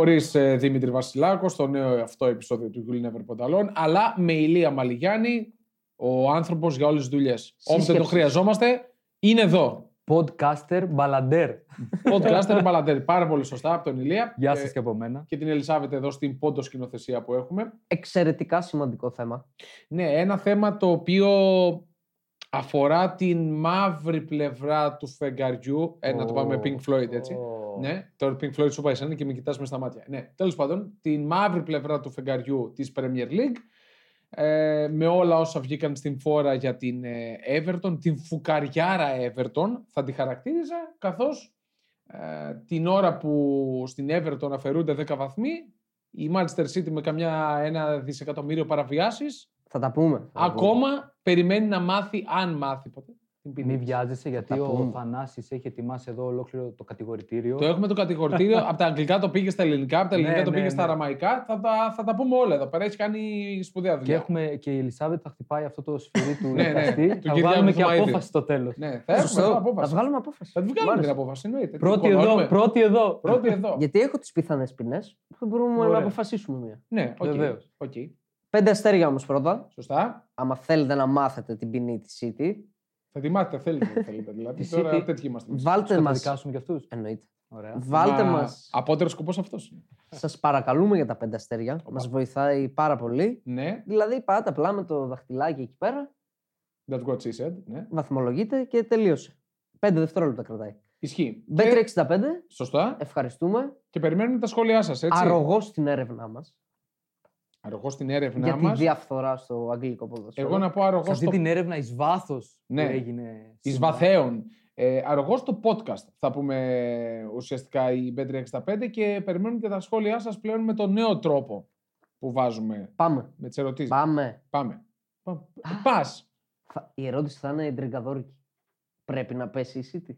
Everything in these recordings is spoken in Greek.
χωρίς Δημήτρη Βασιλάκος, στο νέο αυτό επεισόδιο του Γιούλη Never Πονταλόν, αλλά με Ηλία Μαλιγιάννη, ο άνθρωπος για όλες τις δουλειές. Όποτε το χρειαζόμαστε, είναι εδώ. Podcaster μπαλαντέρ. Podcaster μπαλαντέρ. Πάρα πολύ σωστά από τον Ηλία. Γεια Ε, σας και από μένα. Και την Ελισάβετ εδώ στην πόντο σκηνοθεσία που έχουμε. Εξαιρετικά σημαντικό θέμα. Ναι, ένα θέμα το οποίο αφορά την μαύρη πλευρά του φεγγαριού. Ε, να το πάμε με Pink Floyd, έτσι. Ω. Ναι, τώρα Pink Floyd σου πάει εσένα και με κοιτάς μες στα μάτια. Ναι, τέλος πάντων, την μαύρη πλευρά του φεγγαριού της Premier League ε, με όλα όσα βγήκαν στην φόρα για την ε, Everton, την φουκαριάρα Everton θα τη χαρακτήριζα, καθώς ε, την ώρα που στην Everton αφαιρούνται 10 βαθμοί, η Manchester City με καμιά ένα δισεκατομμύριο παραβιάσεις, Θα τα πούμε. θα τα πούμε. ακόμα περιμένει να μάθει, αν μάθει ποτέ, την ποινή Μην της. βιάζεσαι γιατί Τα ο πούμε. Θανάσης έχει ετοιμάσει εδώ ολόκληρο το κατηγορητήριο. Το έχουμε το κατηγορητήριο. από τα αγγλικά το πήγε στα ελληνικά, από τα Ναι, ελληνικά το ναι, πήγε ναι. στα αραμαϊκά. Θα τα, θα τα πούμε όλα εδώ πέρα. Έχει κάνει σπουδαία δουλειά. Και, έχουμε, και η Ελισάβετ θα χτυπάει αυτό το σφυρί του Ναι, ναι, δικαστή. του θα Κυριάκου βγάλουμε και Θωμαίδη. απόφαση στο τέλος. Ναι, θα έχουμε Σωστό. μια Θα απόφαση. βγάλουμε απόφαση. Θα τη Μ' βγάλουμε την άρεσε. απόφαση. Εννοείται. Πρώτη Την εδώ, κολώνουμε. πρώτη εδώ. Πρώτη εδώ. Γιατί έχω τις πιθανές ποινές που μπορούμε να Ωραία. αποφασίσουμε μία. Ναι, οκ. Βεβαίως. οκ. Πέντε αστέρια όμως πρώτα. Σωστά. Άμα θέλετε να μάθετε την ποινή της City, Θα τη μάθετε, θέλετε. δεν θέλετε. Δηλαδή Της τώρα City. τέτοιοι είμαστε. εμείς. βάλτε Θα μας. δικάσουμε κι αυτούς. Εννοείται. Ωραία. Βάλτε Μα μας. Απότερο σκοπός αυτός. Σας παρακαλούμε για τα πέντε αστέρια. Μας βοηθάει πάρα πολύ. Ναι, Δηλαδή, πάτε απλά με το δαχτυλάκι εκεί πέρα, that's what she said. Ναι. βαθμολογείτε και τελείωσε. Πέντε δευτερόλεπτα κρατάει. Ισχύει. Και- Bet365, Σωστά. ευχαριστούμε. Και περιμένουμε τα σχόλιά σας. Αρρωγός στην έρευνά μας. Αρρωγός στην έρευνά Για τη μας. διαφθορά στο αγγλικό ποδόσφαιρο. Εγώ να πω Σε αρρωγό αυτή στο την έρευνα εις βάθος Ναι. που έγινε. Εις σήμερα. βαθέων. Ε, αρρωγός στο podcast θα πούμε ουσιαστικά η Bet365 και περιμένουμε και τα σχόλιά σας πλέον με τον νέο τρόπο που βάζουμε Πάμε. με τις ερωτήσεις. Πάμε. Πάμε. Πα- Πας. Θα- Η ερώτηση θα είναι εντριγκαδόρικη. Πρέπει να πέσει η City;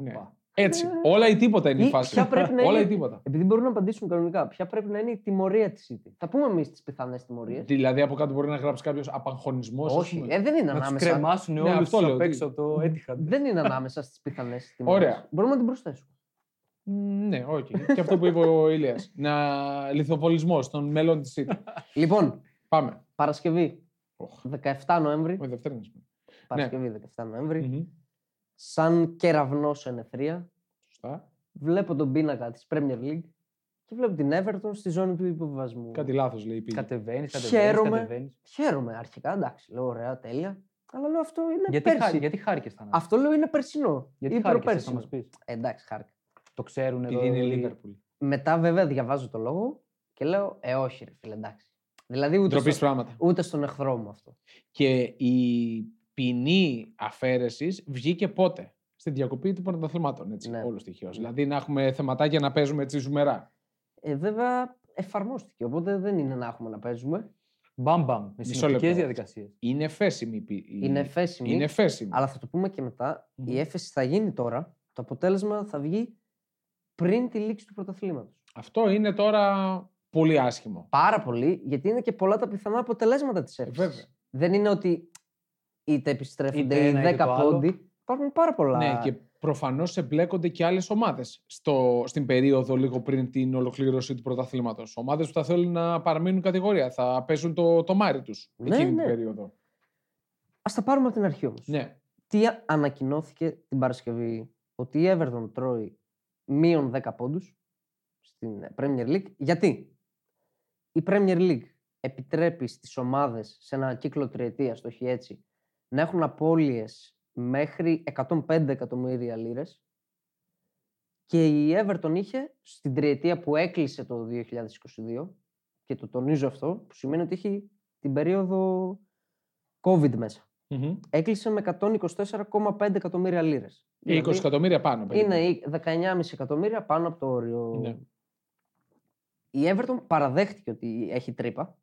Ναι. Οπα. Έτσι. Όλα ή τίποτα είναι η Ή φάση. ποια πρέπει να Όλα ή είναι- τίποτα. Επειδή μπορούν να απαντήσουν κανονικά, ποια πρέπει να είναι η τιμωρία της City. Θα πούμε εμείς τις πιθανές τιμωρίες. Δηλαδή από κάτω μπορεί να γράψει κάποιος απαγχωνισμός. Όχι, ε, δεν είναι Να του ανάμεσα. κρεμάσουν Ναι, όλους αυτό τους λέω, απ' τι- έξω από το Etihad. Δεν είναι ανάμεσα στις πιθανές τιμωρίες. Ωραία. Μπορούμε να την προσθέσουμε. Ναι, όχι. και αυτό που είπε ο Ηλίας. Να λιθοβολισμό των μέλλον της City. Λοιπόν, Πάμε. Παρασκευή Οχ, 17 Νοέμβρη. Όχι, Δευτέρα να σου πω. Παρασκευή 17 Νοέμβρη. Μμμ. Σαν κεραυνός σε νεφρία, Σωστά. βλέπω τον πίνακα της Premier League και βλέπω την Everton στη ζώνη του υποβιβασμού. Κάτι λάθος λέει η πηγή. Κατεβαίνεις, κατεβαίνεις. Χαίρομαι. Χαίρομαι αρχικά, εντάξει, λέω ωραία, τέλεια. Αλλά λέω αυτό είναι Γιατί, πέρσι. χάρη, γιατί χάρηκες Θανάση. Αυτό λέω είναι περσινό. Γιατί ή χάρηκες, θα προπέρσινο. μας πεις. Ε, εντάξει, χάρηκα. Το ξέρουν εδώ. Επειδή είναι οι- Λίβερπουλ. Μετά βέβαια διαβάζω το λόγο και λέω, Ε, όχι, ρε φίλε, εντάξει. Δηλαδή ούτε, Ντροπή στο, πράγματα. ούτε στον εχθρό μου αυτό. Και η ποινή αφαίρεσης βγήκε πότε; Στη διακοπή του πρωταθλημάτων. Έτσι, Ναι. όλος τυχαίω. Δηλαδή να έχουμε θεματάκια να παίζουμε έτσι ζουμερά. Ε, βέβαια εφαρμόστηκε, οπότε δεν είναι να έχουμε να παίζουμε. Μπαμ μπαμ. Με Μισό συνοπτικές λεπτό. διαδικασίες. Είναι εφέσιμη. η πι- η- Είναι εφέσιμη. Είναι εφέσιμη. Αλλά θα το πούμε και μετά. Μμμ. Η έφεση θα γίνει τώρα. Το αποτέλεσμα θα βγει πριν τη λήξη του πρωταθλήματος. Αυτό είναι τώρα πολύ άσχημο. Πάρα πολύ, γιατί είναι και πολλά τα πιθανά αποτελέσματα της Ε, έφεσης. βέβαια. Δεν είναι ότι είτε επιστρέφονται Είτε οι ένα, είτε 10 το άλλο. πόντι. Υπάρχουν πάρα πολλά. Ναι, και προφανώς εμπλέκονται και άλλες ομάδες στην περίοδο λίγο πριν την ολοκλήρωση του πρωταθλήματος. Ομάδες που θα θέλουν να παραμείνουν κατηγορία. Θα παίζουν το, το μάρι τους Ναι, εκείνη ναι. την περίοδο. Α τα πάρουμε από την αρχή όμως. Ναι. Τι ανακοινώθηκε την Παρασκευή, ότι η Everton τρώει μείον 10 πόντους στην Premier League. Γιατί; Η Premier League επιτρέπει στις ομάδες σε ένα κύκλο τριετίας, το έχει έτσι, να έχουν απώλειες μέχρι 105 εκατομμύρια λίρες και η Everton είχε στην τριετία που έκλεισε το 2022 και το τονίζω αυτό, που σημαίνει ότι έχει την περίοδο COVID μέσα. Μμμ. Έκλεισε με 124,5 εκατομμύρια λίρες. Και 20 Δηλαδή, εκατομμύρια πάνω. περίπου. είναι η 19,5 εκατομμύρια πάνω από το όριο. Ναι. Η Everton παραδέχτηκε ότι έχει τρύπα,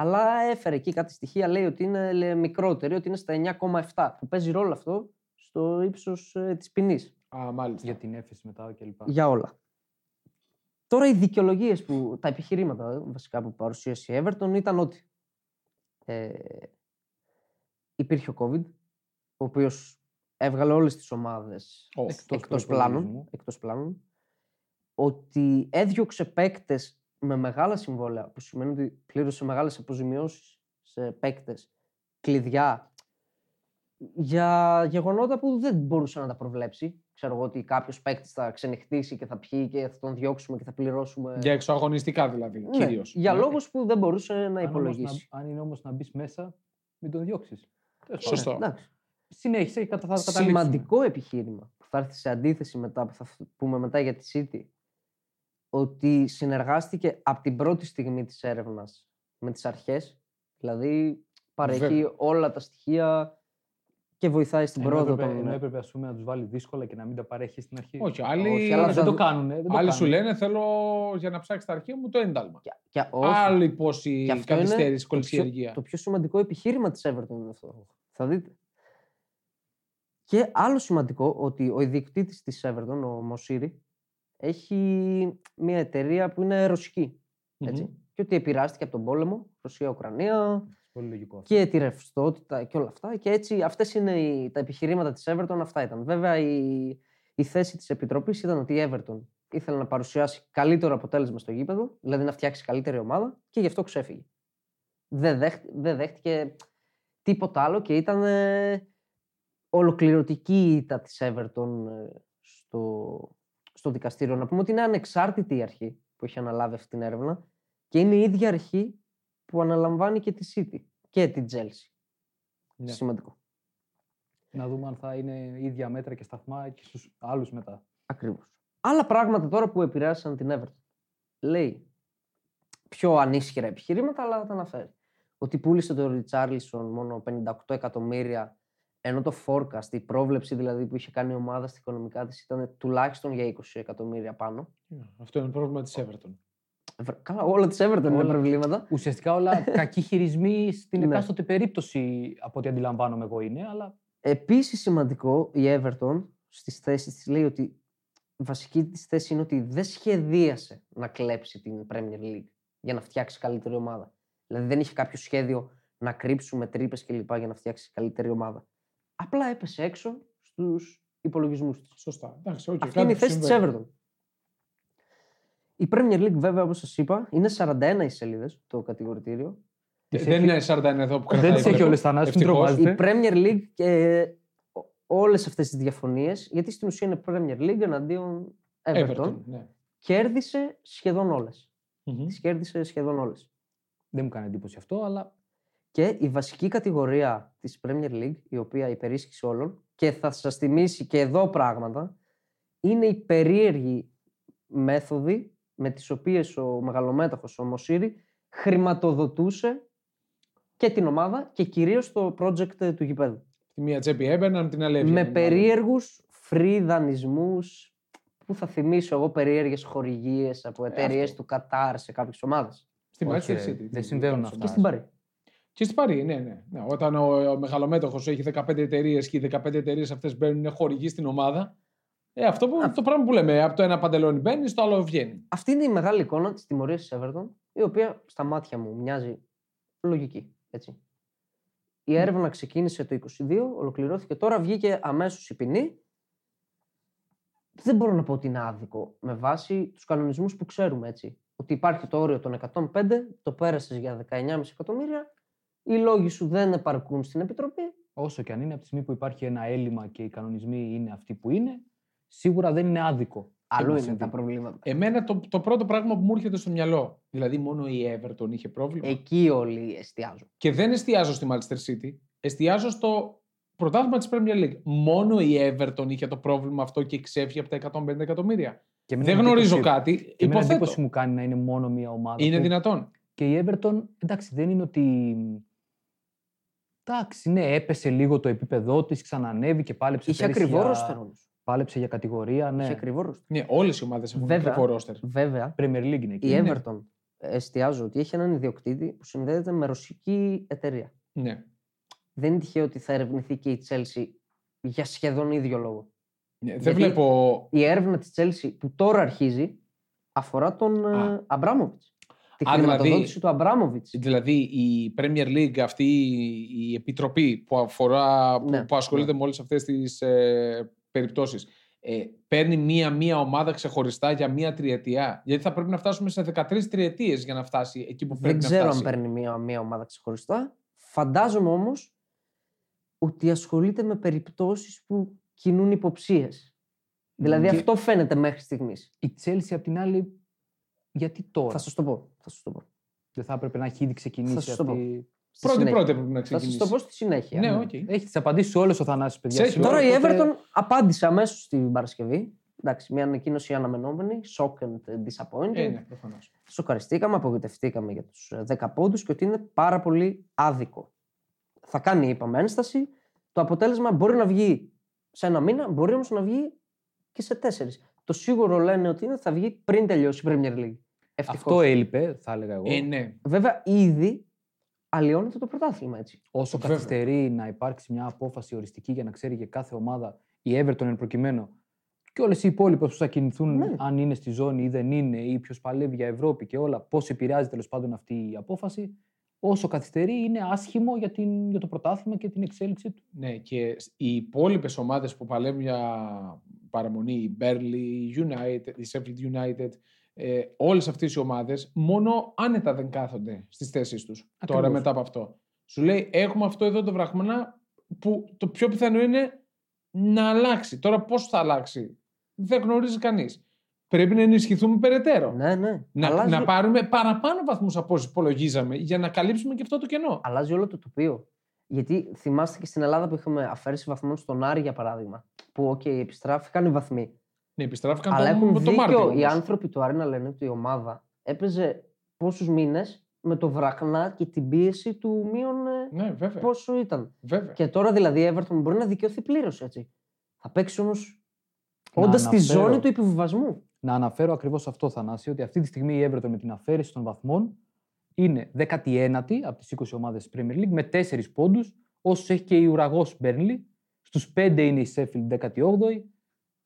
αλλά έφερε εκεί κάτι στοιχεία, λέει ότι είναι λέει, μικρότερη, ότι είναι στα 9,7, που παίζει ρόλο αυτό στο ύψος ε, της ποινής. Α, μάλιστα. Για την έφεση μετά κλπ. Για όλα. Τώρα οι δικαιολογίες που, τα επιχειρήματα ε, βασικά που παρουσίασε η Everton ήταν ότι ε, υπήρχε ο COVID, ο οποίος έβγαλε όλες τις ομάδες Off. εκτός, Εκτός πλάνων, προϋπολογισμού. εκτός πλάνων. ότι έδιωξε παίκτες με μεγάλα συμβόλαια, που σημαίνει ότι πλήρωσε μεγάλες αποζημιώσεις σε παίκτες, κλειδιά, για γεγονότα που δεν μπορούσε να τα προβλέψει. Ξέρω εγώ ότι κάποιος παίκτης θα ξενυχτήσει και θα πιει και θα τον διώξουμε και θα πληρώσουμε. Για εξωαγωνιστικά δηλαδή, Ναι, κυρίως. Για Ναι. λόγους που δεν μπορούσε να Αν, όμως υπολογίσει. να, αν είναι όμως να μπεις μέσα, μην τον διώξεις. Σωστό. Εντάξει. Συνέχισε και κατα- θα καταλήξουμε. Σημαντικό επιχείρημα που θα έρθει σε αντίθεση μετά που θα φ- πούμε μετά για τη City ότι συνεργάστηκε από την πρώτη στιγμή της έρευνας με τις αρχές δηλαδή παρέχει Βέβαια. όλα τα στοιχεία και βοηθάει στην Ενώ πρόοδο έπρεπε, των... ενώ έπρεπε ας πούμε, να τους βάλει δύσκολα και να μην τα παρέχει στην αρχή. Όχι, άλλοι, Όχι, αλλά Αλλά θα δεν το δου- κάνουν. Δεν το άλλοι σου κάνουν. λένε θέλω για να ψάξεις τα αρχεία μου το ένταλμα. Και, και, όχι, Άλλη πόση και αυτό είναι καθυστέρηση, το πιο, κολυσιεργία. το πιο σημαντικό επιχείρημα της Everton είναι αυτό. Θα δείτε. Και άλλο σημαντικό ότι ο ιδιοκτήτης της Everton, ο Μοσίρη, έχει μια εταιρεία που είναι ρωσική. Έτσι. Μμμ. Και ότι επηρεάστηκε από τον πόλεμο, Ρωσία-Ουκρανία Πολύ λογικό. αυτό. και τη ρευστότητα και όλα αυτά. Και έτσι αυτές είναι οι, τα επιχειρήματα της Everton, αυτά ήταν. Βέβαια η, η θέση της Επιτροπής ήταν ότι η Everton ήθελε να παρουσιάσει καλύτερο αποτέλεσμα στο γήπεδο, δηλαδή να φτιάξει καλύτερη ομάδα και γι' αυτό ξέφυγε. Δεν, δέχ, δεν δέχτηκε τίποτα άλλο και ήταν ε, ολοκληρωτική η ήττα της Everton ε, στο, στο δικαστήριο. Να πούμε ότι είναι ανεξάρτητη η αρχή που έχει αναλάβει αυτή την έρευνα και είναι η ίδια αρχή που αναλαμβάνει και τη City και την Chelsea. Ναι. Σημαντικό. Να δούμε αν θα είναι ίδια μέτρα και σταθμά και στους άλλους μετά. Ακριβώς. Άλλα πράγματα τώρα που επηρέασαν την Everton. Λέει πιο ανίσχυρα επιχειρήματα, αλλά τα αναφέρει. Ότι πούλησε τον Ριτσάρλισον μόνο 58 εκατομμύρια, ενώ το forecast, η πρόβλεψη δηλαδή που είχε κάνει η ομάδα στα οικονομικά της ήταν τουλάχιστον για 20 εκατομμύρια πάνω. Ναι, Αυτό είναι πρόβλημα της Everton. Βρε, Καλά, όλα της Everton είναι Όλα. προβλήματα. Ουσιαστικά όλα κακοί χειρισμοί στην Ναι. εκάστοτε περίπτωση από ό,τι αντιλαμβάνομαι εγώ είναι, αλλά Επίσης σημαντικό, η Everton στις θέσεις της λέει ότι η βασική της θέση είναι ότι δεν σχεδίασε να κλέψει την Premier League για να φτιάξει καλύτερη ομάδα. Δηλαδή δεν είχε κάποιο σχέδιο να κρύψουμε τρύπες κλπ. για να φτιάξει καλύτερη ομάδα. Απλά έπεσε έξω στους υπολογισμούς της. Σωστά. Εντάξει, okay, Αυτή είναι η θέση της Everton. Η Premier League, βέβαια, όπως σας είπα, είναι 41 οι σελίδες το κατηγορητήριο. Τις Δεν έχει- είναι 41 εδώ που κρατάει. δεν τις έχει βλέπω. όλες τα ανάσχε, μην Ευτυχώς. τρομάζετε. Η Premier League και όλες αυτές τις διαφωνίες, γιατί στην ουσία είναι Premier League εναντίον Everton, Everton. Ναι. κέρδισε σχεδόν όλες. Μμμ. Τις κέρδισε σχεδόν όλες. Δεν μου κάνει εντύπωση αυτό, αλλά Και η βασική κατηγορία της Premier League, η οποία υπερίσχυσε όλων, και θα σας θυμίσει και εδώ πράγματα, είναι οι περίεργοι μέθοδοι με τις οποίες ο μεγαλομέταχος, ο Μωσήρη, χρηματοδοτούσε και την ομάδα και κυρίως το project ε, του γηπέδου. Τη μία τσέπη έμπαιναν, την άλλη με έβγαιναν, μάλλον. περίεργους free δανεισμούς που θα θυμίσω εγώ περίεργες χορηγίες από εταιρείες αυτό. του Κατάρ σε κάποιες ομάδες. Στη Όχι, Manchester ρε, City. δεν τι- συμβαίνουν τι αυτά. Και κάνεις. στην Παρή. Και στην Παρή, ναι, ναι. ναι. Όταν ο, ο μεγαλομέτωχος έχει 15 εταιρείες και οι 15 εταιρείες αυτές μπαίνουν χορηγοί στην ομάδα. Ε, αυτό που, το πράγμα που λέμε. Από το ένα παντελόνι μπαίνει, στο άλλο βγαίνει. Αυτή είναι η μεγάλη εικόνα της τιμωρίας της Everton, η οποία στα μάτια μου μοιάζει λογική. Έτσι. Η έρευνα ξεκίνησε το 22, ολοκληρώθηκε τώρα, βγήκε αμέσως η ποινή. Δεν μπορώ να πω ότι είναι άδικο με βάση τους κανονισμούς που ξέρουμε έτσι. Ότι υπάρχει το όριο των 105, το πέρασες για 19,5 εκατομμύρια, οι λόγοι σου δεν επαρκούν στην Επιτροπή. όσο και αν είναι από τη στιγμή που υπάρχει ένα έλλειμμα και οι κανονισμοί είναι αυτοί που είναι, σίγουρα δεν είναι άδικο. Αλλού να είναι συμβεί. τα προβλήματα. Εμένα το, το πρώτο πράγμα που μου έρχεται στο μυαλό. Δηλαδή, μόνο η Everton είχε πρόβλημα. Εκεί όλοι εστιάζουν. Και δεν εστιάζω στη Manchester City. Εστιάζω στο πρωτάθλημα της Premier League. Μόνο η Everton είχε το πρόβλημα αυτό και ξέφυγε από τα 150 εκατομμύρια. Και εμένα Δεν γνωρίζω εντύπωση- κάτι. και εμένα Υποθέτω. εντύπωση μου κάνει να είναι μόνο μία ομάδα. Είναι που- δυνατόν. Και η Everton, εντάξει, δεν είναι ότι. Εντάξει, ναι, έπεσε λίγο το επίπεδό της, ξανανέβη και πάλεψε. Είχε πέρυσι ακριβό για- ρόστερ όμως. Πάλεψε για κατηγορία, ναι. Είχε ακριβό ρόστερ. Ναι, όλες οι ομάδες έχουν Βέβαια. ακριβό ρόστερ. Βέβαια, Premier League είναι εκεί. η Ναι. Everton εστιάζω ότι έχει έναν ιδιοκτήτη που συνδέεται με ρωσική εταιρεία. Ναι. Δεν είναι τυχαίο ότι θα ερευνηθεί και η Chelsea για σχεδόν ίδιο λόγο. ναι. Δεν Γιατί- βλέπω. Η έρευνα της Chelsea που τώρα αρχίζει αφορά τον Α. ε, Αμπράμοβιτς. Τη Α, δηλαδή- χρηματοδότηση του Αμπράμοβιτς. Δηλαδή η Premier League, αυτή η επιτροπή που, αφορά, που, Ναι, που ασχολείται με όλες αυτές τις ε, περιπτώσεις, ε, παίρνει μία-μία ομάδα ξεχωριστά για μία τριετία. Γιατί θα πρέπει να φτάσουμε σε 13 τριετίες για να φτάσει εκεί που πρέπει Δεν ξέρω να αν φτάσει. παίρνει μία, μία ομάδα ξεχωριστά. Φαντάζομαι όμως ότι ασχολείται με περιπτώσεις που κινούν υποψίες. Δηλαδή Και- αυτό φαίνεται μέχρι στιγμής. Η Chelsea απ' την άλλη, γιατί τώρα; Θα σας το πω. Θα σας το πω. δεν θα έπρεπε να έχει ήδη ξεκινήσει σας το πω. αυτή. Στη Πρώτη συνέχεια. πρώτη πρέπει να Θα ξεκινήσει. σας το πω στη συνέχεια. Ναι, οκ. Έχει τις απαντήσεις όλες ο Θανάσης, παιδιά. Σε έχει σήμερα, Τώρα η οπότε- Everton απάντησε αμέσως στην Παρασκευή. Εντάξει, μια ανακοίνωση αναμενόμενη. Shocked and disappointed. Ε, ναι, προφανώς. Σοκαριστήκαμε, απογοητευτήκαμε για τους ε, 10 πόντους και ότι είναι πάρα πολύ άδικο. Θα κάνει, είπαμε, ένσταση. Το αποτέλεσμα μπορεί να βγει σε ένα μήνα, μπορεί όμως να βγει και σε τέσσερις. Το σίγουρο λένε ότι είναι, θα βγει πριν τελειώσει η Premier League. Ευτυχώς. Αυτό έλειπε, θα έλεγα εγώ. Ε, ναι. Βέβαια, ήδη αλλοιώνεται το πρωτάθλημα έτσι. Όσο Βέβαια. καθυστερεί να υπάρξει μια απόφαση οριστική για να ξέρει για κάθε ομάδα η Everton εν προκειμένου και όλες οι υπόλοιπες που θα κινηθούν, Ναι. αν είναι στη ζώνη ή δεν είναι, ή ποιος παλεύει για Ευρώπη και όλα, πώς επηρεάζει τέλος πάντων αυτή η απόφαση, όσο καθυστερεί είναι άσχημο για, την, για το πρωτάθλημα και την εξέλιξή του. Ναι, και σ- οι υπόλοιπες ομάδες που παλεύουν για παραμονή, η Burnley, η United, η Sheffield United, ε, όλες αυτές οι ομάδες μόνο άνετα δεν κάθονται στις θέσεις τους. Τώρα Ακριβώς. μετά από αυτό. Σου λέει, έχουμε αυτό εδώ το βραχμανά που το πιο πιθανό είναι να αλλάξει. Τώρα πώς θα αλλάξει, δεν γνωρίζει κανείς. Πρέπει να ενισχυθούμε περαιτέρω. Ναι, ναι. Να, αλλάζει, να πάρουμε παραπάνω βαθμούς από όσους υπολογίζαμε για να καλύψουμε και αυτό το κενό. αλλάζει όλο το τοπίο. Γιατί θυμάστε και στην Ελλάδα που είχαμε αφαίρεση βαθμών στον Άρη, για παράδειγμα. Που, οκ, επιστράφηκαν οι βαθμοί. Ναι, επιστράφηκαν Αλλά το, έχουν το δίκιο Μάρτιο. οι όμως. άνθρωποι του Άρη να λένε ότι η ομάδα έπαιζε πόσους μήνες με το βραχνά και την πίεση του μείον ε, Ναι, βέβαια. πόσο ήταν. βέβαια. Και τώρα δηλαδή η Everton μπορεί να δικαιωθεί πλήρως έτσι. Θα παίξει όμως Να όντας στη αναφέρω- ζώνη του επιβιβασμού. Να αναφέρω ακριβώς αυτό, Θανάση, ότι αυτή τη στιγμή η Everton με την αφαίρεση των βαθμών είναι 19η από τις 20 ομάδες τη Premier League με 4 πόντους, όσου έχει και η ουραγός Μπέρνλι. Στους 5 είναι η Sheffield 18η,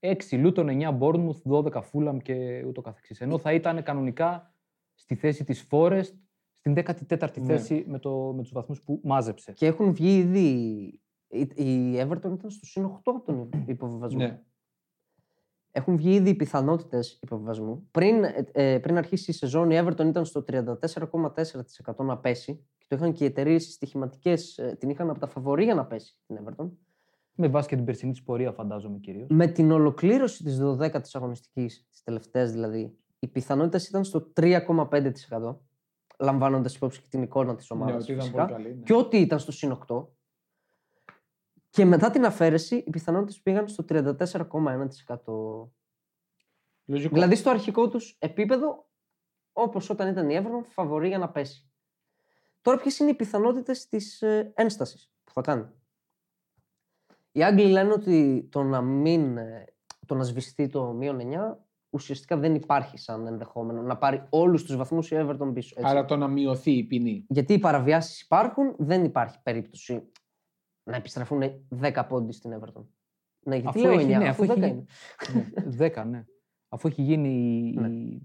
6 Luton, 9 Bournemouth, 12 Fulham και ούτω καθεξής. Ενώ θα ήταν κανονικά στη θέση της Forest στην 14η Ναι. θέση με, το, με τους βαθμούς που μάζεψε. Και έχουν βγει ήδη. Η η Everton ήταν στο συν 8 από τον υποβιβασμό. Ναι. Έχουν βγει ήδη οι πιθανότητες υποβιβασμού. Πριν, ε, ε, πριν αρχίσει η σεζόν, η Everton ήταν στο 34,4% να πέσει. Και το είχαν και οι εταιρείες στοιχηματικές, την είχαν από τα φαβορή για να πέσει την Everton. Με βάση και την περσινή της πορεία, φαντάζομαι κυρίως. Με την ολοκλήρωση της 12η αγωνιστικής, τη τελευταία δηλαδή, οι πιθανότητες ήταν στο 3,5%. Λαμβάνοντας υπόψη και την εικόνα της Ναι, ομάδας. ότι ήταν πολύ καλή. ναι. Και ό,τι ήταν στο συν 8. Και μετά την αφαίρεση, οι πιθανότητες πήγαν στο 34,1%. Λογικό. Δηλαδή στο αρχικό τους επίπεδο, όπως όταν ήταν η Everton, φαβορεί για να πέσει. Τώρα, ποιες είναι οι πιθανότητες της ε, ένστασης που θα κάνει; Οι Άγγλοι λένε ότι το να μην. ε, το να σβηστεί το μείον 9 ουσιαστικά δεν υπάρχει σαν ενδεχόμενο να πάρει όλους τους βαθμούς η Everton πίσω. έτσι. Άρα το να μειωθεί η ποινή. Γιατί οι παραβιάσεις υπάρχουν, δεν υπάρχει περίπτωση να επιστραφούν 10 πόντι στην Everton. Ναι, γιατί Αφού λέω έχει- 9, ναι, αφού αφού 10 έχει- είναι. Ναι, 10, ναι. Αφού έχει γίνει η, Ναι. η,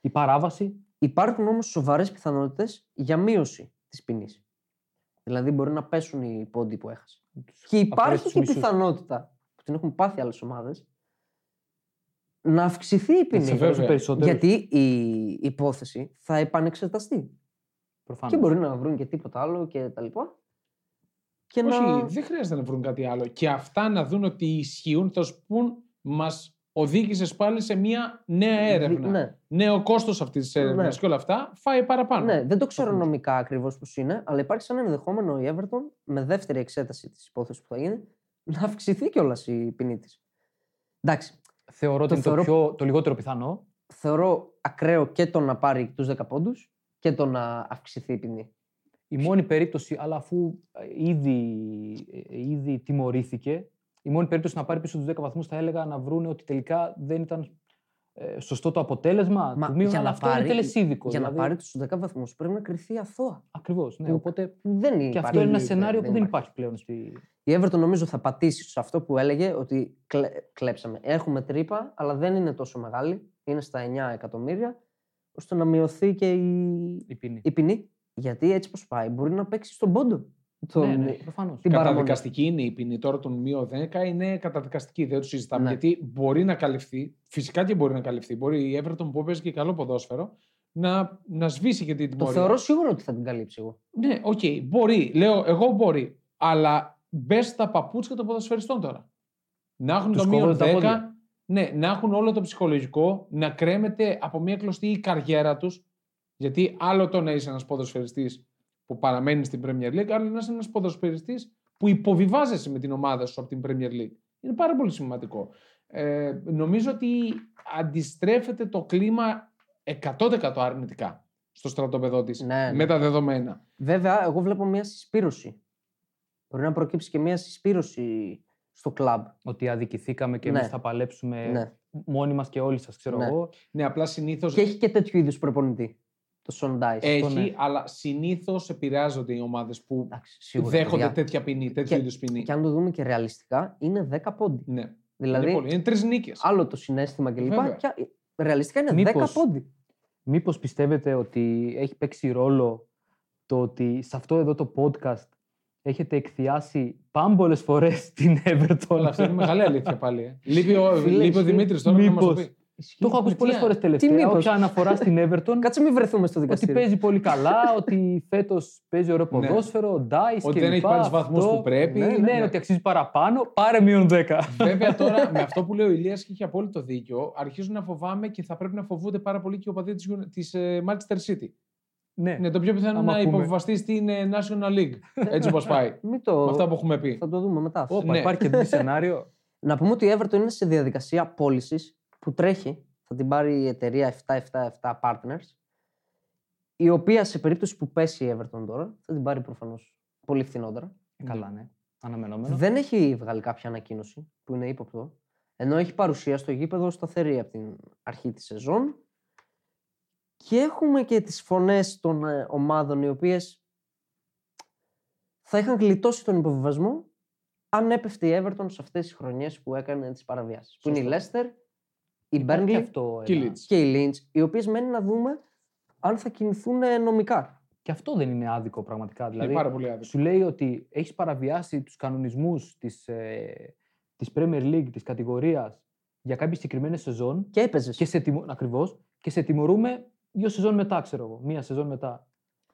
η παράβαση, Υπάρχουν όμως σοβαρές πιθανότητες για μείωση της ποινής. Δηλαδή μπορεί να πέσουν οι πόντι που έχασε. Και αφαιρέσει υπάρχει τους και η μισούς. πιθανότητα που την έχουν πάθει άλλες ομάδες να αυξηθεί η ποινή. Σε Βέβαια. βέβαια. περισσότερους, Γιατί η υπόθεση θα επανεξεταστεί. προφανώς. Και μπορεί να βρουν και τίποτα άλλο και τα λοιπά. Και Όχι, να... δεν χρειάζεται να βρουν κάτι άλλο. Και αυτά να δουν ότι ισχύουν, θα σου πούν, μας οδήγησες πάλι σε μια νέα έρευνα. Ναι. Νέο κόστος αυτής της έρευνας Ναι. και όλα αυτά φάει παραπάνω. Ναι, δεν το ξέρω Προφανώς. νομικά ακριβώς πώς είναι, αλλά υπάρχει σαν ενδεχόμενο η Everton με δεύτερη εξέταση της υπόθεσης που θα γίνει να αυξηθεί κιόλας η ποινή της. Εντάξει, Θεωρώ ότι το είναι το, θεωρώ- πιο, το λιγότερο πιθανό. θεωρώ ακραίο και το να πάρει τους 10 πόντους και το να αυξηθεί η ποινή. Η μόνη περίπτωση, αλλά αφού ε, ήδη, ε, ήδη τιμωρήθηκε, η μόνη περίπτωση να πάρει πίσω τους 10 βαθμούς θα έλεγα να βρούνε ότι τελικά δεν ήταν ε, σωστό το αποτέλεσμα. Μα του μείον, για αλλά να αυτό πάρει- είναι τελεσίδικο. Για να δηλαδή, πάρει τους 10 βαθμούς πρέπει να κρυθεί αθώα. Ακριβώς. Ναι, που- οπότε Που δεν και υπάρχει. αυτό είναι ένα δεν- σενάριο που δεν υπάρχει. υπάρχει πλέον. Στη... Η Everton νομίζω θα πατήσει σε αυτό που έλεγε ότι κλε- κλέψαμε. Έχουμε τρύπα, αλλά δεν είναι τόσο μεγάλη. Είναι στα 9 εκατομμύρια, ώστε να μειωθεί και η, Η ποινή. η ποινή. Γιατί έτσι πως πάει, μπορεί να παίξει στον πόντο. Τον- Ναι, ναι, προφανώς. την παραμονή. Καταδικαστική είναι η ποινή τώρα των μείον 10, είναι καταδικαστική, δεν το συζητάμε. Ναι. Γιατί μπορεί να καλυφθεί, φυσικά και μπορεί να καλυφθεί. Μπορεί η Everton που παίζει και καλό ποδόσφαιρο να, να σβήσει και την Το τιμωρία. θεωρώ σίγουρο ότι θα την καλύψει εγώ. Ναι, οκ, μπορεί. Λέω, εγώ μπορεί. Αλλά μπες στα παπούτσια των ποδοσφαιριστών τώρα. Να έχουν Τους το μείον κόβονται τα 10, πόδια. ναι, να έχουν όλο το ψυχολογικό, να κρέμεται από μια κλωστή η καριέρα τους. Γιατί άλλο το να είσαι ένας ποδοσφαιριστής που παραμένει στην Premier League, άλλο να είσαι ένας ποδοσφαιριστής που υποβιβάζεσαι με την ομάδα σου από την Premier League. Είναι πάρα πολύ σημαντικό. Ε, νομίζω ότι αντιστρέφεται το κλίμα 100% αρνητικά στο στρατόπεδό της Ναι, ναι. με τα δεδομένα. Βέβαια, εγώ βλέπω μια συσπήρωση. Μπορεί να προκύψει και μια συσπήρωση στο κλαμπ. Ότι αδικηθήκαμε και Ναι. εμείς θα παλέψουμε Ναι. μόνοι μας και όλοι σας, ξέρω Ναι. εγώ. Ναι, απλά συνήθως Και έχει και τέτοιου είδους προπονητή. Το Σον Ντάις. έχει, ναι. αλλά συνήθως επηρεάζονται οι ομάδες που Εντάξει, σίγουρα. δέχονται παιδιά. τέτοια ποινή, τέτοιου Και- είδους ποινή. Και αν το δούμε και ρεαλιστικά, είναι 10 πόντι. Ναι. Δηλαδή, είναι, πολύ. είναι τρεις νίκες. άλλο το συνέστημα κλπ. Βέβαια. Και ρεαλιστικά είναι 10 Μήπως- πόντι. Μήπως πιστεύετε ότι έχει παίξει ρόλο το ότι σε αυτό εδώ το podcast έχετε εκθιάσει πάμπολες φορές την Everton; Όλα αυτά είναι μεγάλη αλήθεια πάλι. ε. Λείπει ο, Φίλε, λείπει ο εσύ, Δημήτρης τώρα να μας το μήπως. πει. Το έχω ακούσει Τι πολλές α- φορές τελευταία. μήπως; Όποια αναφορά στην Everton. Κάτσε μην βρεθούμε στο ότι δικαστήριο. παίζει πολύ καλά, ότι φέτος παίζει ωραίο Ναι. ποδόσφαιρο, Ντάις Ότι και δεν έχει λοιπά, πάρει του βαθμούς αυτό. που πρέπει. Ναι, ναι, Ναι. ότι αξίζει παραπάνω. Πάρε μείον 10. Βέβαια τώρα με αυτό που λέει ο Ηλίας και έχει απόλυτο δίκιο, αρχίζουν να φοβάμαι και θα πρέπει να φοβούνται πάρα πολύ και οι οπαδοί της Manchester City. ναι. Ναι, το πιο πιθανό Άμα να ακούμε. υποβιβαστεί στην ε, National League. Έτσι όπως πάει. Μην το... Με αυτά που έχουμε πει. Θα το δούμε μετά. αυτό. Όπα, Ναι. Υπάρχει και τέτοιο σενάριο. Να πούμε ότι η Everton είναι σε διαδικασία πώλησης που τρέχει. Θα την πάρει η εταιρεία 777 Partners. Η οποία σε περίπτωση που πέσει η Everton τώρα θα την πάρει προφανώς πολύ φθηνότερα. Καλά, ναι. Αναμενόμενο. Δεν έχει βγάλει κάποια ανακοίνωση που είναι ύποπτο. Ενώ έχει παρουσία στο γήπεδο σταθερή από την αρχή της σεζόν. Και έχουμε και τις φωνές των ε, ομάδων οι οποίες θα είχαν γλιτώσει τον υποβιβασμό αν έπεφτε η Everton σε αυτές τις χρονιές που έκανε τις παραβιάσεις. Που είναι η Leicester, η Υπάρχει και Burnley αυτό, Και η ένα- Leeds. και η Lynch, οι οποίες μένει να δούμε αν θα κινηθούν ε, νομικά. Και αυτό δεν είναι άδικο πραγματικά. Είναι Δηλαδή, πάρα πολύ άδικο. σου λέει ότι έχεις παραβιάσει τους κανονισμούς της, ε, της Premier League, της κατηγορίας, για κάποια συγκεκριμένη σεζόν Και έπαιζες. και σε, τιμω... ακριβώς, και σε τιμωρούμε δύο σεζόν μετά, ξέρω εγώ. Μία σεζόν μετά.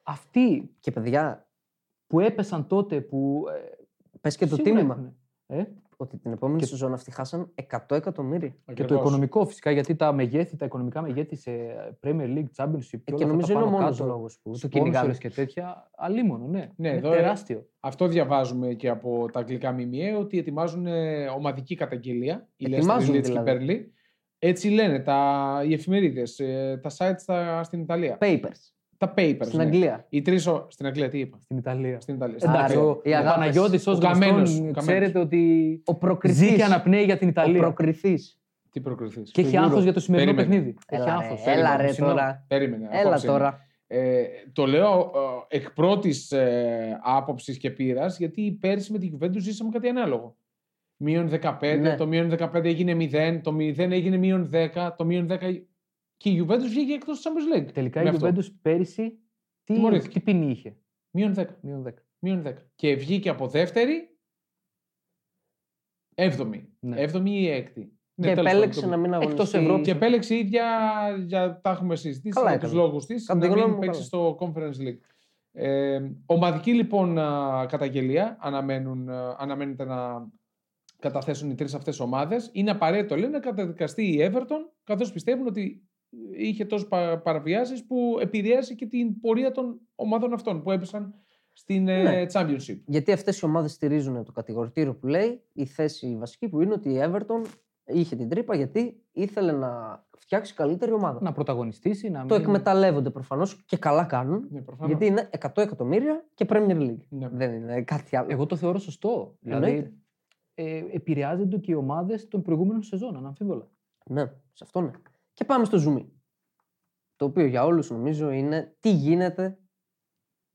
Αυτοί Και παιδιά, που έπεσαν τότε, που. Ε, πες και το σίγουρα τίμημα. έχουνε. Ε; Ότι την επόμενη Και- σεζόν αυτοί χάσαν 100 εκατομμύρια. Και το Ακριβώς. οικονομικό φυσικά, γιατί τα μεγέθη, τα οικονομικά μεγέθη σε Premier League, Championship και, Ε, όλα και αυτά νομίζω τα είναι ο πάνω μόνος κάτω, λόγος που το κυνηγάνε. sponsors και τέτοια, αλίμονο, ναι. Ναι, είναι εδώ, ε, τεράστιο. Αυτό διαβάζουμε και από τα αγγλικά ΜΜΕ ότι ετοιμάζουν ε, ομαδική καταγγελία. Η Leicester, η Ετοιμάζουν Leeds και η δηλαδή. Burnley. Έτσι λένε τα, οι εφημερίδες, τα sites στα, στην Ιταλία. Papers. Τα papers. Στην ναι. Αγγλία. Οι τρεις, ο- στην Αγγλία τι είπα. Στην Ιταλία. Στην Ιταλία. στην Εντάξει, Ιταλία. ο, οι ο αγάπες. Παναγιώτης ως Ο καμένος, γνωστόν, ο καμένος. ξέρετε ότι Ο ζει προκριθής. και αναπνέει για την Ο Ιταλία. προκριθής. Τι προκριθεί. Και έχει άγχος για το σημερινό Περίμενε. παιχνίδι. Έχει Έλα ρε, άγχος. έλα ρε Ψινό. τώρα. Περίμενε. Έλα απόψε είναι. τώρα. Ε, το λέω ε, εκ πρώτης ε, άποψης και πείρας, γιατί πέρσι με την Juventus ζήσαμε κάτι ανάλογο. Μείον 15, Ναι. το μείον 15 έγινε 0, το 0 έγινε μείον 10, το μείον 10. Και η Juventus βγήκε εκτός της Champions League. Τελικά με η αυτό. Juventus πέρυσι τι, Τιμωρήθηκε. τι ποινή είχε; Μείον 10. Μείον 10. Μείον 10. Και βγήκε από δεύτερη. Έβδομη. Ναι. Έβδομη ή έκτη. Ναι, Και τέλος επέλεξε πάντων, να μην Εκτός αγωνιστεί. Ευρώπης. Και επέλεξε η ίδια, για τα έχουμε συζητήσει, Καλά για τους έκανε. λόγους της, Κατά τη να γνώμη μην μου, παίξει καλά. στο Conference League. Ε, ομαδική λοιπόν α, καταγγελία αναμένουν, α, αναμένεται να καταθέσουν οι τρεις αυτές ομάδες. Είναι απαραίτητο λένε να καταδικαστεί η Everton καθώς πιστεύουν ότι είχε τόσες πα, παραβιάσεις που επηρέασε και την πορεία των ομάδων αυτών που έπεσαν στην ε, Ναι. Championship. Γιατί αυτές οι ομάδες στηρίζουν το κατηγορητήριο που λέει η θέση βασική που είναι ότι η Everton είχε την τρύπα γιατί ήθελε να φτιάξει καλύτερη ομάδα. Να πρωταγωνιστήσει, να Το μην... εκμεταλλεύονται προφανώς και καλά κάνουν. Ναι, προφανώς. Γιατί είναι 100 εκατομμύρια και Premier League. Ναι. Δεν είναι κάτι άλλο. Εγώ το θεωρώ σωστό. Δηλαδή, Εννοείται. ε, επηρεάζονται και οι ομάδες των προηγούμενων σεζόν, αναμφίβολα. Ναι, σε αυτό ναι. Και πάμε στο zoom. Το οποίο για όλους νομίζω είναι τι γίνεται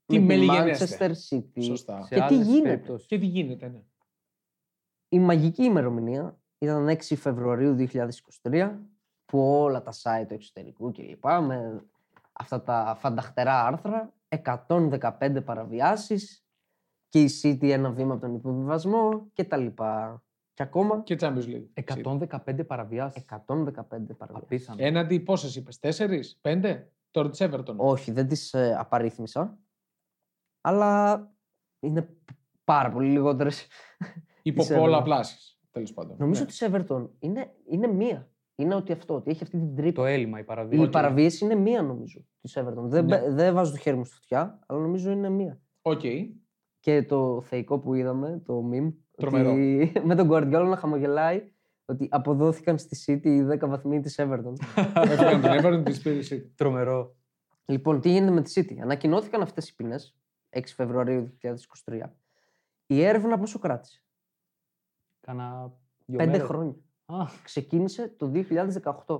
Τι με τη μελιγενέστε. Manchester City. Σωστά. Σε Και τι άλλες γίνεται. περιπτώσεις. Και τι γίνεται, ναι. Η μαγική ημερομηνία ήταν 6 Φεβρουαρίου 2023 που όλα τα site του εξωτερικού και λοιπά με αυτά τα φανταχτερά άρθρα 115 παραβιάσεις Και η City ένα βήμα από τον υποβιβασμό και τα λοιπά. Και ακόμα Και Champions League. 115 παραβιάσεις. 115 παραβιάσεις. Απίθανο. Έναντι πόσες είπες, Τέσσερις, πέντε. Τώρα της Everton. Όχι, δεν τις ε, απαρίθμησα. Αλλά είναι πάρα πολύ λιγότερες. Υπό της Everton. πολλαπλάσιες. Τέλος πάντων. Νομίζω Ναι. ότι η Everton είναι, είναι μία. Είναι ότι αυτό, ότι έχει αυτή την τρύπα. Το έλλειμμα, η Η παραβίαση. παραβίαση είναι μία νομίζω της Everton. Δεν, Ναι. μπε- δεν βάζω το χέρι μου στη φωτιά, αλλά νομίζω είναι μία. Οκ. Και το θεϊκό που είδαμε, το meme, Τρομερό. ότι με τον Guardiola να χαμογελάει ότι αποδόθηκαν στη City οι 10 βαθμοί της Everton. Έφυγαν την Everton της πήρε η City. Τρομερό. λοιπόν, τι γίνεται με τη City. Ανακοινώθηκαν αυτές οι ποινές 6 Φεβρουαρίου 2023. Η έρευνα πόσο κράτησε; Κάνα δύο 5 μέρες. χρόνια. Α, Ξεκίνησε το 2018.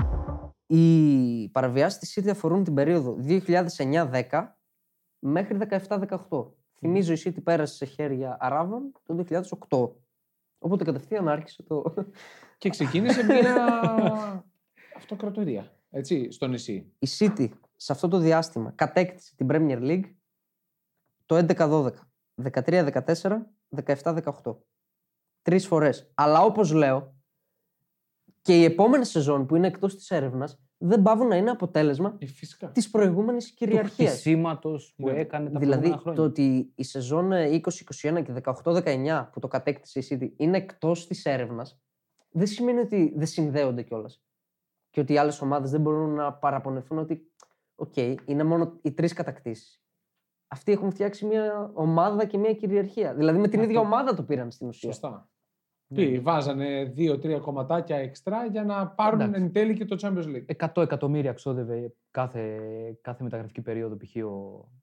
Οι παραβιάσεις της City αφορούν την περίοδο 2009-10 μέχρι 17-18. Θυμίζω η City πέρασε σε χέρια Αράβων το 2008. Οπότε κατευθείαν άρχισε το... Και ξεκίνησε μια αυτοκρατορία. Έτσι, στο νησί. Η City σε αυτό το διάστημα κατέκτησε την Premier League το 11-12, 13-14, 17-18. Τρεις φορές. Αλλά όπως λέω, και οι επόμενες σεζόν που είναι εκτός της έρευνας δεν παύουν να είναι αποτέλεσμα Ε, φυσικά. της προηγούμενης του κυριαρχίας. χτισήματος που Ναι. έκανε τα Δηλαδή προηγούμενα χρόνια. το ότι η σεζόν ε, 2021 και 18-19 που το κατέκτησε η City είναι εκτός της έρευνας δεν σημαίνει ότι δεν συνδέονται κιόλας. Και ότι οι άλλες ομάδες δεν μπορούν να παραπονεθούν ότι οκ, είναι μόνο οι τρεις κατακτήσεις. Αυτοί έχουν φτιάξει μια ομάδα και μια κυριαρχία. Δηλαδή με την Αυτό. ίδια ομάδα το πήραν στην ουσία. Σωστά. Ναι. Τι, βάζανε δύο-τρία κομματάκια εξτρά για να πάρουν Εντάξει. εν τέλει και το Champions League. 100 εκατομμύρια ξόδευε κάθε, κάθε μεταγραφική περίοδο π.χ. ο,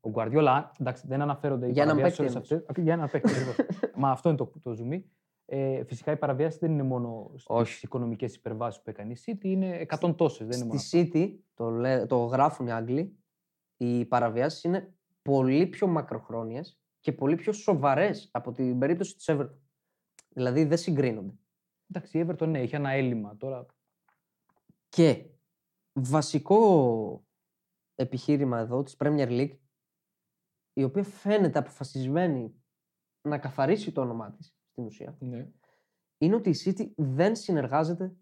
ο Γκουαρδιόλα. Εντάξει, δεν αναφέρονται οι Για έναν παραβιάσεις παίκτη όλες αυτές. Για έναν παίκτη. ακριβώς. Μα αυτό είναι το, το zoom. Ε, φυσικά οι παραβιάσεις δεν είναι μόνο στις Όχι. οικονομικές υπερβάσεις που έκανε η City, είναι εκατόν τόσες. Δεν είναι μόνο. Στη City, το, λέ- το γράφουν οι Άγγλοι, οι παραβιάσεις είναι πολύ πιο μακροχρόνιες και πολύ πιο σοβαρές από την περίπτωση της Everton. Δηλαδή δεν συγκρίνονται. Εντάξει, η Everton ναι, είχε ένα έλλειμμα τώρα. Και βασικό επιχείρημα εδώ της Premier League, η οποία φαίνεται αποφασισμένη να καθαρίσει το όνομά της, στην ουσία, Ναι. είναι ότι η City δεν συνεργάζεται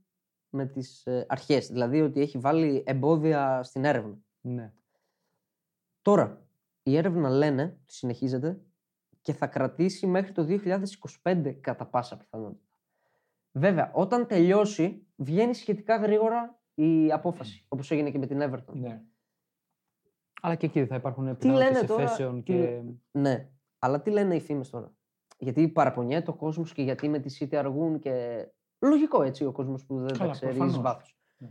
με τις ε, αρχές. Δηλαδή ότι έχει βάλει εμπόδια στην έρευνα. Ναι. Τώρα, η έρευνα λένε ότι συνεχίζεται και θα κρατήσει μέχρι το 2025 κατά πάσα πιθανότητα. Βέβαια, όταν τελειώσει, βγαίνει σχετικά γρήγορα η απόφαση, όπως έγινε και με την Everton. ναι. Αλλά και εκεί θα υπάρχουν λένε πιθανότητες τώρα, εφέσεων τι και. Ναι, αλλά τι λένε οι φήμες τώρα; Γιατί παραπονιέται ο κόσμος και γιατί με τη City αργούν και... Λογικό έτσι ο κόσμος που δεν τα Καλά, ξέρει εις προφανώς. βάθος. Ναι.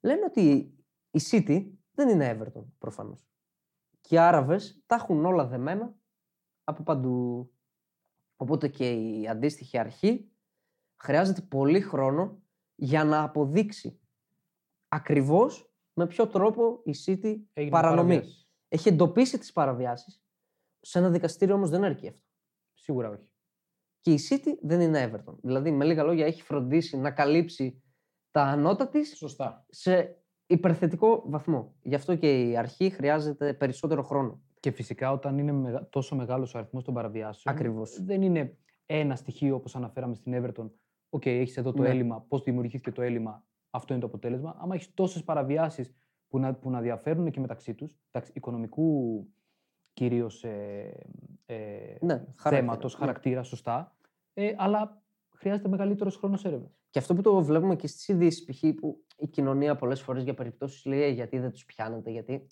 Λένε ότι η City δεν είναι Everton προφανώς. Και οι Άραβες τα έχουν όλα δεμένα από παντού. Οπότε και η αντίστοιχη αρχή χρειάζεται πολύ χρόνο για να αποδείξει ακριβώς με ποιο τρόπο η City έγινε παρανομεί. παραβίαση. Έχει εντοπίσει τις παραβιάσεις. Σε ένα δικαστήριο όμως δεν αρκεί αυτό. Σίγουρα όχι. Και η City δεν είναι Everton. Δηλαδή, με λίγα λόγια, έχει φροντίσει να καλύψει τα νώτα της Σωστά. σε υπερθετικό βαθμό. Γι' αυτό και η αρχή χρειάζεται περισσότερο χρόνο. Και φυσικά όταν είναι μεγα- τόσο μεγάλος ο αριθμός των παραβιάσεων. Ακριβώς. Δεν είναι ένα στοιχείο όπως αναφέραμε στην Everton. OK, έχεις εδώ το Ναι. έλλειμμα. Πώς δημιουργήθηκε το έλλειμμα, αυτό είναι το αποτέλεσμα. Άμα έχεις τόσες παραβιάσεις που να, που να διαφέρουν και μεταξύ τους, οικονομικού κυρίως ε, ε, Ναι, χαρακτήρα, θέματος, ναι. χαρακτήρα, σωστά. Ε, αλλά χρειάζεται μεγαλύτερος χρόνος έρευνας. Και αυτό που το βλέπουμε και στις ειδήσεις, π.χ. που η κοινωνία πολλές φορές για περιπτώσεις λέει «Ε, γιατί δεν τους πιάνετε, γιατί.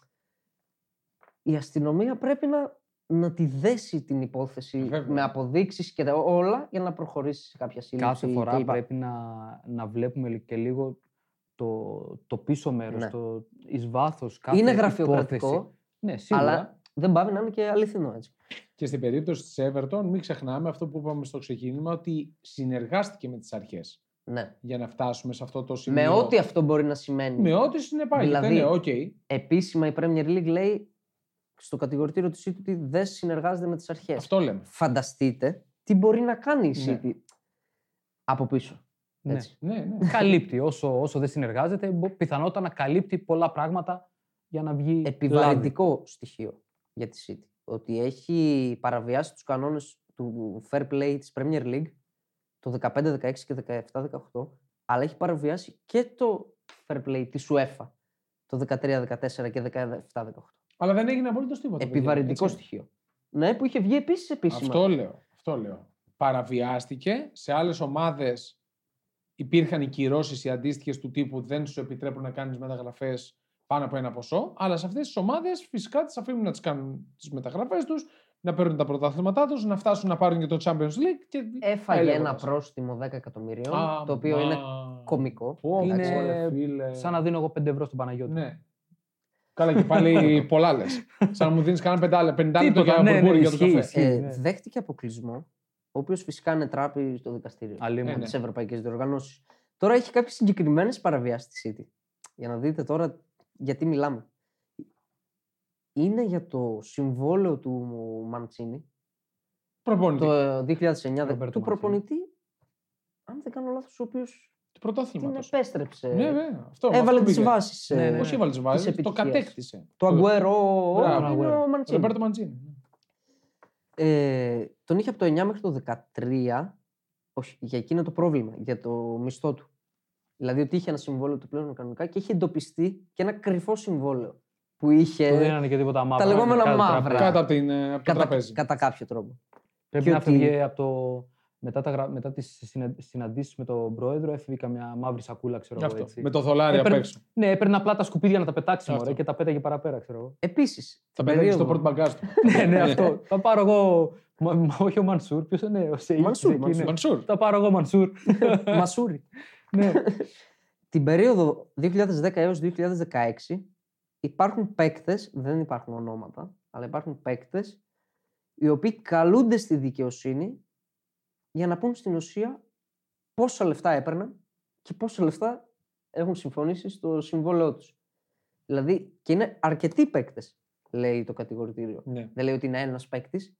Η αστυνομία πρέπει να, να τη δέσει την υπόθεση Βέβαια. με αποδείξεις και τα όλα για να προχωρήσει σε κάποια σύλληψη. Κάθε φορά κλπ. πρέπει να, να βλέπουμε και λίγο το, το πίσω μέρος, Ναι. το εις βάθος κάθε Είναι υπόθεση. γραφειοκρατικό, Ναι, σίγουρα. αλλά δεν παύει να είναι και αληθινό έτσι. Και στην περίπτωση της Everton, μην ξεχνάμε αυτό που είπαμε στο ξεκίνημα, ότι συνεργάστηκε με τις αρχές Ναι. για να φτάσουμε σε αυτό το σημείο. Με ό,τι αυτό μπορεί να σημαίνει. Με ό,τι συνεπάγεται. Δηλαδή, ναι, οκ. Επίσημα η Premier League λέει στο κατηγορητήριο του City ότι δεν συνεργάζεται με τις αρχές. Αυτό λέμε. Φανταστείτε τι μπορεί να κάνει η Ναι. City από πίσω. Ναι. Έτσι. Ναι, ναι. καλύπτει. Όσο, όσο δεν συνεργάζεται, μπο- πιθανότατα να καλύπτει πολλά πράγματα για να βγει. λάδι. Επιβαρυντικό στοιχείο για τη City. Ότι έχει παραβιάσει τους κανόνες του fair play της Premier League το 15-16 και 17-18, αλλά έχει παραβιάσει και το fair play της UEFA το 13-14 και 17-18. Αλλά δεν έγινε απολύτως τίποτα. παιδιά, Επιβαρυντικό έτσι. στοιχείο. Ναι, που είχε βγει επίσης επίσημα. Αυτό λέω. Αυτό λέω. Παραβιάστηκε. Σε άλλες ομάδες υπήρχαν οι κυρώσεις οι αντίστοιχες του τύπου δεν σου επιτρέπουν να κάνεις μεταγραφές πάνω από ένα ποσό. Αλλά σε αυτές τις ομάδες φυσικά τις αφήνουν να τις κάνουν τις μεταγραφές τους, να παίρνουν τα πρωτάθληματά τους, να φτάσουν να πάρουν και το Champions League. Και... Έφαγε πάει ένα λέγοντας. πρόστιμο 10 εκατομμυρίων, Α, το οποίο είναι μα. κωμικό. Πω, εντάξει. πω, Είναι ρε φίλες. Σαν να δίνω εγώ 5 ευρώ στον Παναγιώτη. Ναι. Καλά και πάλι πολλά λες. Σαν να μου δίνεις κανένα 50 λεπτό Τίποτα, για ναι, ναι, μπουρμπουρι για το ισχύει, καφέ. ισχύει. Ε, ναι. Δέχτηκε αποκλεισμό, ο οποίος φυσικά είναι τράπη στο δικαστήριο. Αλλήμον. Ναι, ναι. τις ευρωπαϊκές διοργανώσεις. Τώρα έχει κάποιες συγκεκριμένες παραβιάσεις στη City. Για να δείτε τώρα γιατί μιλάμε. Είναι για το συμβόλαιο του Μαντσίνη Προπονητή. το 2009 Ρομπέρτο του Μαντσίνη. προπονητή. Αν δεν κάνω λάθος, ο οποίος Του την πρωτάθληματο. επέστρεψε. Ναι, βέβαια. Αυτό, Έβαλε αυτό τις πήγε. βάσεις. Ναι, ναι. Όχι έβαλε τις βάσεις, το επιτυχίας. κατέκτησε. Το Αγκουέρο Μπράβο, είναι Agüero. ο Μαντσίνη. Ρομπέρτο Μαντζίνη. Ε, τον είχε από το 9 μέχρι το 13. Όχι, για εκείνο το πρόβλημα, για το μισθό του. Δηλαδή ότι είχε ένα συμβόλαιο του πλέον κανονικά και είχε εντοπιστεί και ένα κρυφό συμβόλαιο που είχε. Του δίνανε και τίποτα μαύρα. λεγόμενα κάτω μαύρα. τραπέζι. Κάτω από, την, ε, από το κατά, τραπέζι. κατά κάποιο τρόπο. Πρέπει και να ότι- φεύγε από το. Μετά, τα, γρα- μετά τις συνα... συναντήσεις με τον πρόεδρο έφυγε καμιά μαύρη σακούλα, ξέρω εγώ Αυτό. έτσι. Με το δολάρι απ' Έπαιρνε- έξω. Ναι, έπαιρνε απλά τα σκουπίδια να τα πετάξει Αυτό. μωρέ, και τα πέταγε παραπέρα, ξέρω εγώ. Επίσης. Θα πέταγε στο πρώτο μπαγκάζ του. ναι, ναι, αυτό. Θα πάρω εγώ. Μα, μα, όχι ο Μανσούρ, ποιος είναι ο Σεϊ. Μανσούρ, εκεί, Μανσούρ. ναι. Μανσούρ. Θα πάρω εγώ Μανσούρ. Μασούρι. ναι. Την περίοδο 2010 έως 2016 υπάρχουν παίκτες, δεν υπάρχουν ονόματα, αλλά υπάρχουν παίκτες οι οποίοι καλούνται στη δικαιοσύνη για να πούν στην ουσία πόσα λεφτά έπαιρναν και πόσα λεφτά έχουν συμφωνήσει στο συμβόλαιό τους. Δηλαδή, και είναι αρκετοί παίκτες, λέει το κατηγορητήριο. Ναι. Δεν λέει ότι είναι ένας παίκτης,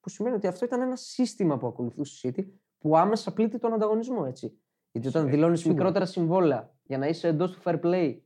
που σημαίνει ότι αυτό ήταν ένα σύστημα που ακολουθούσε η City που άμεσα πλήττει τον ανταγωνισμό, έτσι. Γιατί όταν Ε, δηλώνεις σίγουρα. μικρότερα συμβόλαια για να είσαι εντός του fair play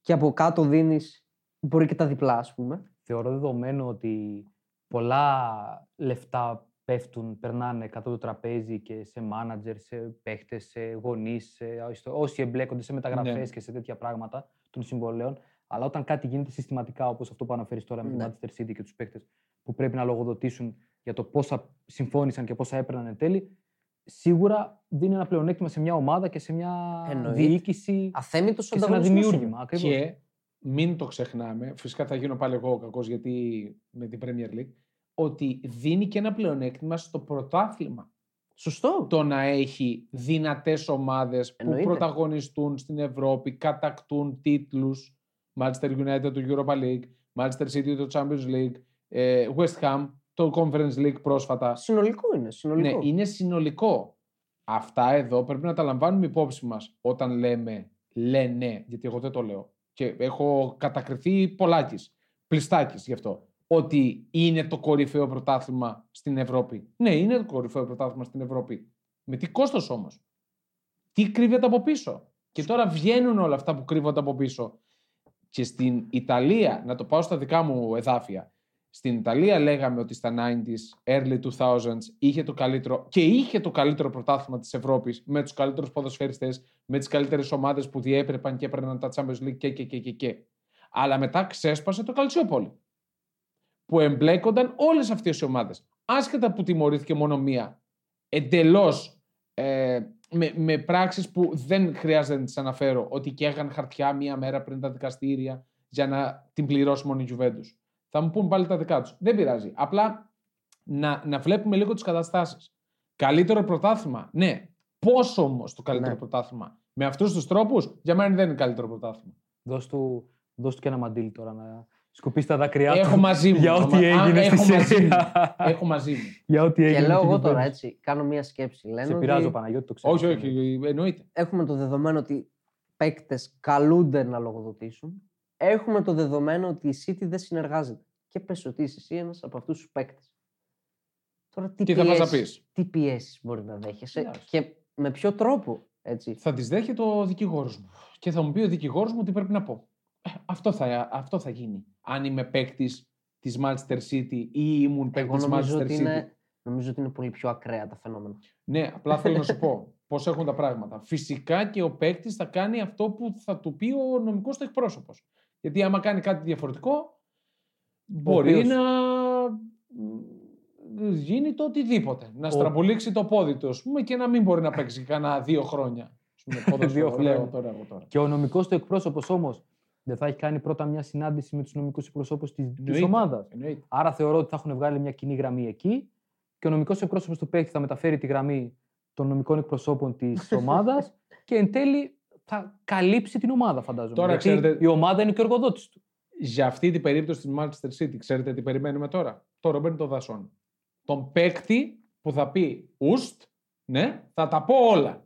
και από κάτω δίνεις μπορεί και τα διπλά, ας πούμε. Θεωρώ δεδομένο ότι πολλά λεφτά πέφτουν, περνάνε κάτω το τραπέζι και σε μάνατζερ, σε παίχτες, σε γονείς, όσοι εμπλέκονται σε μεταγραφές Ναι. και σε τέτοια πράγματα των συμβολέων. Αλλά όταν κάτι γίνεται συστηματικά, όπως αυτό που αναφέρεις τώρα με Ναι. τη Manchester City και τους παίχτες που πρέπει να λογοδοτήσουν για το πόσα συμφώνησαν και πόσα έπαιρναν εν τέλει, σίγουρα δίνει ένα πλεονέκτημα σε μια ομάδα και σε μια Εννοείται. διοίκηση Αθέμητος και σε ένα ανταγωνισμός. δημιούργημα. Ακριβώς. Και μην το ξεχνάμε, φυσικά θα γίνω πάλι εγώ ο κακός γιατί με την Premier League, ότι δίνει και ένα πλεονέκτημα στο πρωτάθλημα. Σωστό. Το να έχει δυνατές ομάδες που Εννοείται. πρωταγωνιστούν στην Ευρώπη, κατακτούν τίτλους, Manchester United του Europa League, Manchester City του Champions League, ε, West Ham το Conference League πρόσφατα. Συνολικό είναι. Συνολικό. Ναι, είναι συνολικό. Αυτά εδώ πρέπει να τα λαμβάνουμε υπόψη μας όταν λέμε λένε, γιατί εγώ δεν το λέω. Και έχω κατακριθεί πολλάκις, πλιστάκης γι' αυτό. Ότι είναι το κορυφαίο πρωτάθλημα στην Ευρώπη. Ναι, είναι το κορυφαίο πρωτάθλημα στην Ευρώπη. Με τι κόστος όμως; Τι κρύβεται από πίσω; Και τώρα βγαίνουν όλα αυτά που κρύβονται από πίσω. Και στην Ιταλία, να το πάω στα δικά μου εδάφια, στην Ιταλία λέγαμε ότι στα 90s, early 2000s είχε το καλύτερο και είχε το καλύτερο πρωτάθλημα της Ευρώπης με τους καλύτερους ποδοσφαιριστές, με τις καλύτερες ομάδες που διέπρεπαν και έπαιρναν τα Champions League και, και, και, και, και. Αλλά μετά ξέσπασε το Καλτσιόπολη. Που εμπλέκονταν όλες αυτές οι ομάδες. Άσχετα που τιμωρήθηκε μόνο μία. Εντελώς ε, με, με πράξεις που δεν χρειάζεται να τις αναφέρω. Ότι καίγαν χαρτιά μία μέρα πριν τα δικαστήρια για να την πληρώσει μόνο η Juventus. Θα μου πούν πάλι τα δικά τους. Δεν πειράζει. Απλά να, να βλέπουμε λίγο τις καταστάσεις. Καλύτερο πρωτάθλημα. Ναι. Πόσο όμως το καλύτερο Ναι. πρωτάθλημα; Με αυτούς τους τρόπους, για μένα δεν είναι καλύτερο πρωτάθλημα. Δώσ' του, δώσ' του και ένα μαντίλι τώρα να Σκουπίσει τα δάκρυά του. Έχω μαζί μου. Για ό,τι Α, έγινε έχω στη μαζί μου. σειρά. Έχω μαζί μου. Για ό,τι έγινε. Και λέω με την εγώ τώρα Juventus. έτσι, κάνω μία σκέψη. Λένε Σε πειράζω, ότι Παναγιώτη, το ξέρω. όχι, όχι, εννοείται. έχουμε το δεδομένο ότι παίκτες καλούνται να λογοδοτήσουν. Έχουμε το δεδομένο ότι η City δεν συνεργάζεται. Και πες ότι είσαι εσύ ένας από αυτούς τους παίκτες. Τώρα τι Τι θα πας να πιέσεις- πεις. Τι πιέσεις μπορεί να δέχεσαι Εντάξει. και με ποιο τρόπο. Έτσι; Θα τις δέχεται ο δικηγόρος μου. Και θα μου πει ο δικηγόρος μου τι πρέπει να πω. Ε, Αυτό θα, αυτό θα γίνει. Αν είμαι παίκτης της Manchester City ή ήμουν παίκτης Εγώ τη νομίζω Manchester ότι, City. είναι, νομίζω ότι είναι πολύ πιο ακραία τα φαινόμενα. Ναι, απλά θέλω να σου πω πώς έχουν τα πράγματα. Φυσικά και ο παίκτης θα κάνει αυτό που θα του πει ο νομικός του εκπρόσωπος. Γιατί άμα κάνει κάτι διαφορετικό, μπορεί οποίος- να μ, γίνει το οτιδήποτε. Να Ο- στραμπολίξει το πόδι του, ας πούμε, και να μην μπορεί να παίξει κανένα δύο χρόνια. Ας πούμε, ποδόσφαιρο, Δύο λέω χρόνια. τώρα, εγώ τώρα. Και ο νομικός του εκπρόσωπος όμως δεν θα έχει κάνει πρώτα μια συνάντηση με τους νομικούς εκπροσώπους τη Εννοείται. ομάδας. Εννοείται. Άρα θεωρώ ότι θα έχουν βγάλει μια κοινή γραμμή εκεί και ο νομικός εκπρόσωπος του παίκτη θα μεταφέρει τη γραμμή των νομικών εκπροσώπων της ομάδας και εν τέλει θα καλύψει την ομάδα, φαντάζομαι. Τώρα Γιατί ξέρετε- η ομάδα είναι και ο εργοδότης του. Για αυτή την περίπτωση της Manchester City, ξέρετε τι περιμένουμε τώρα; Το Ρομπέρν το Δασόν. Τον παίκτη που θα πει Ουστ, ναι, θα τα πω όλα.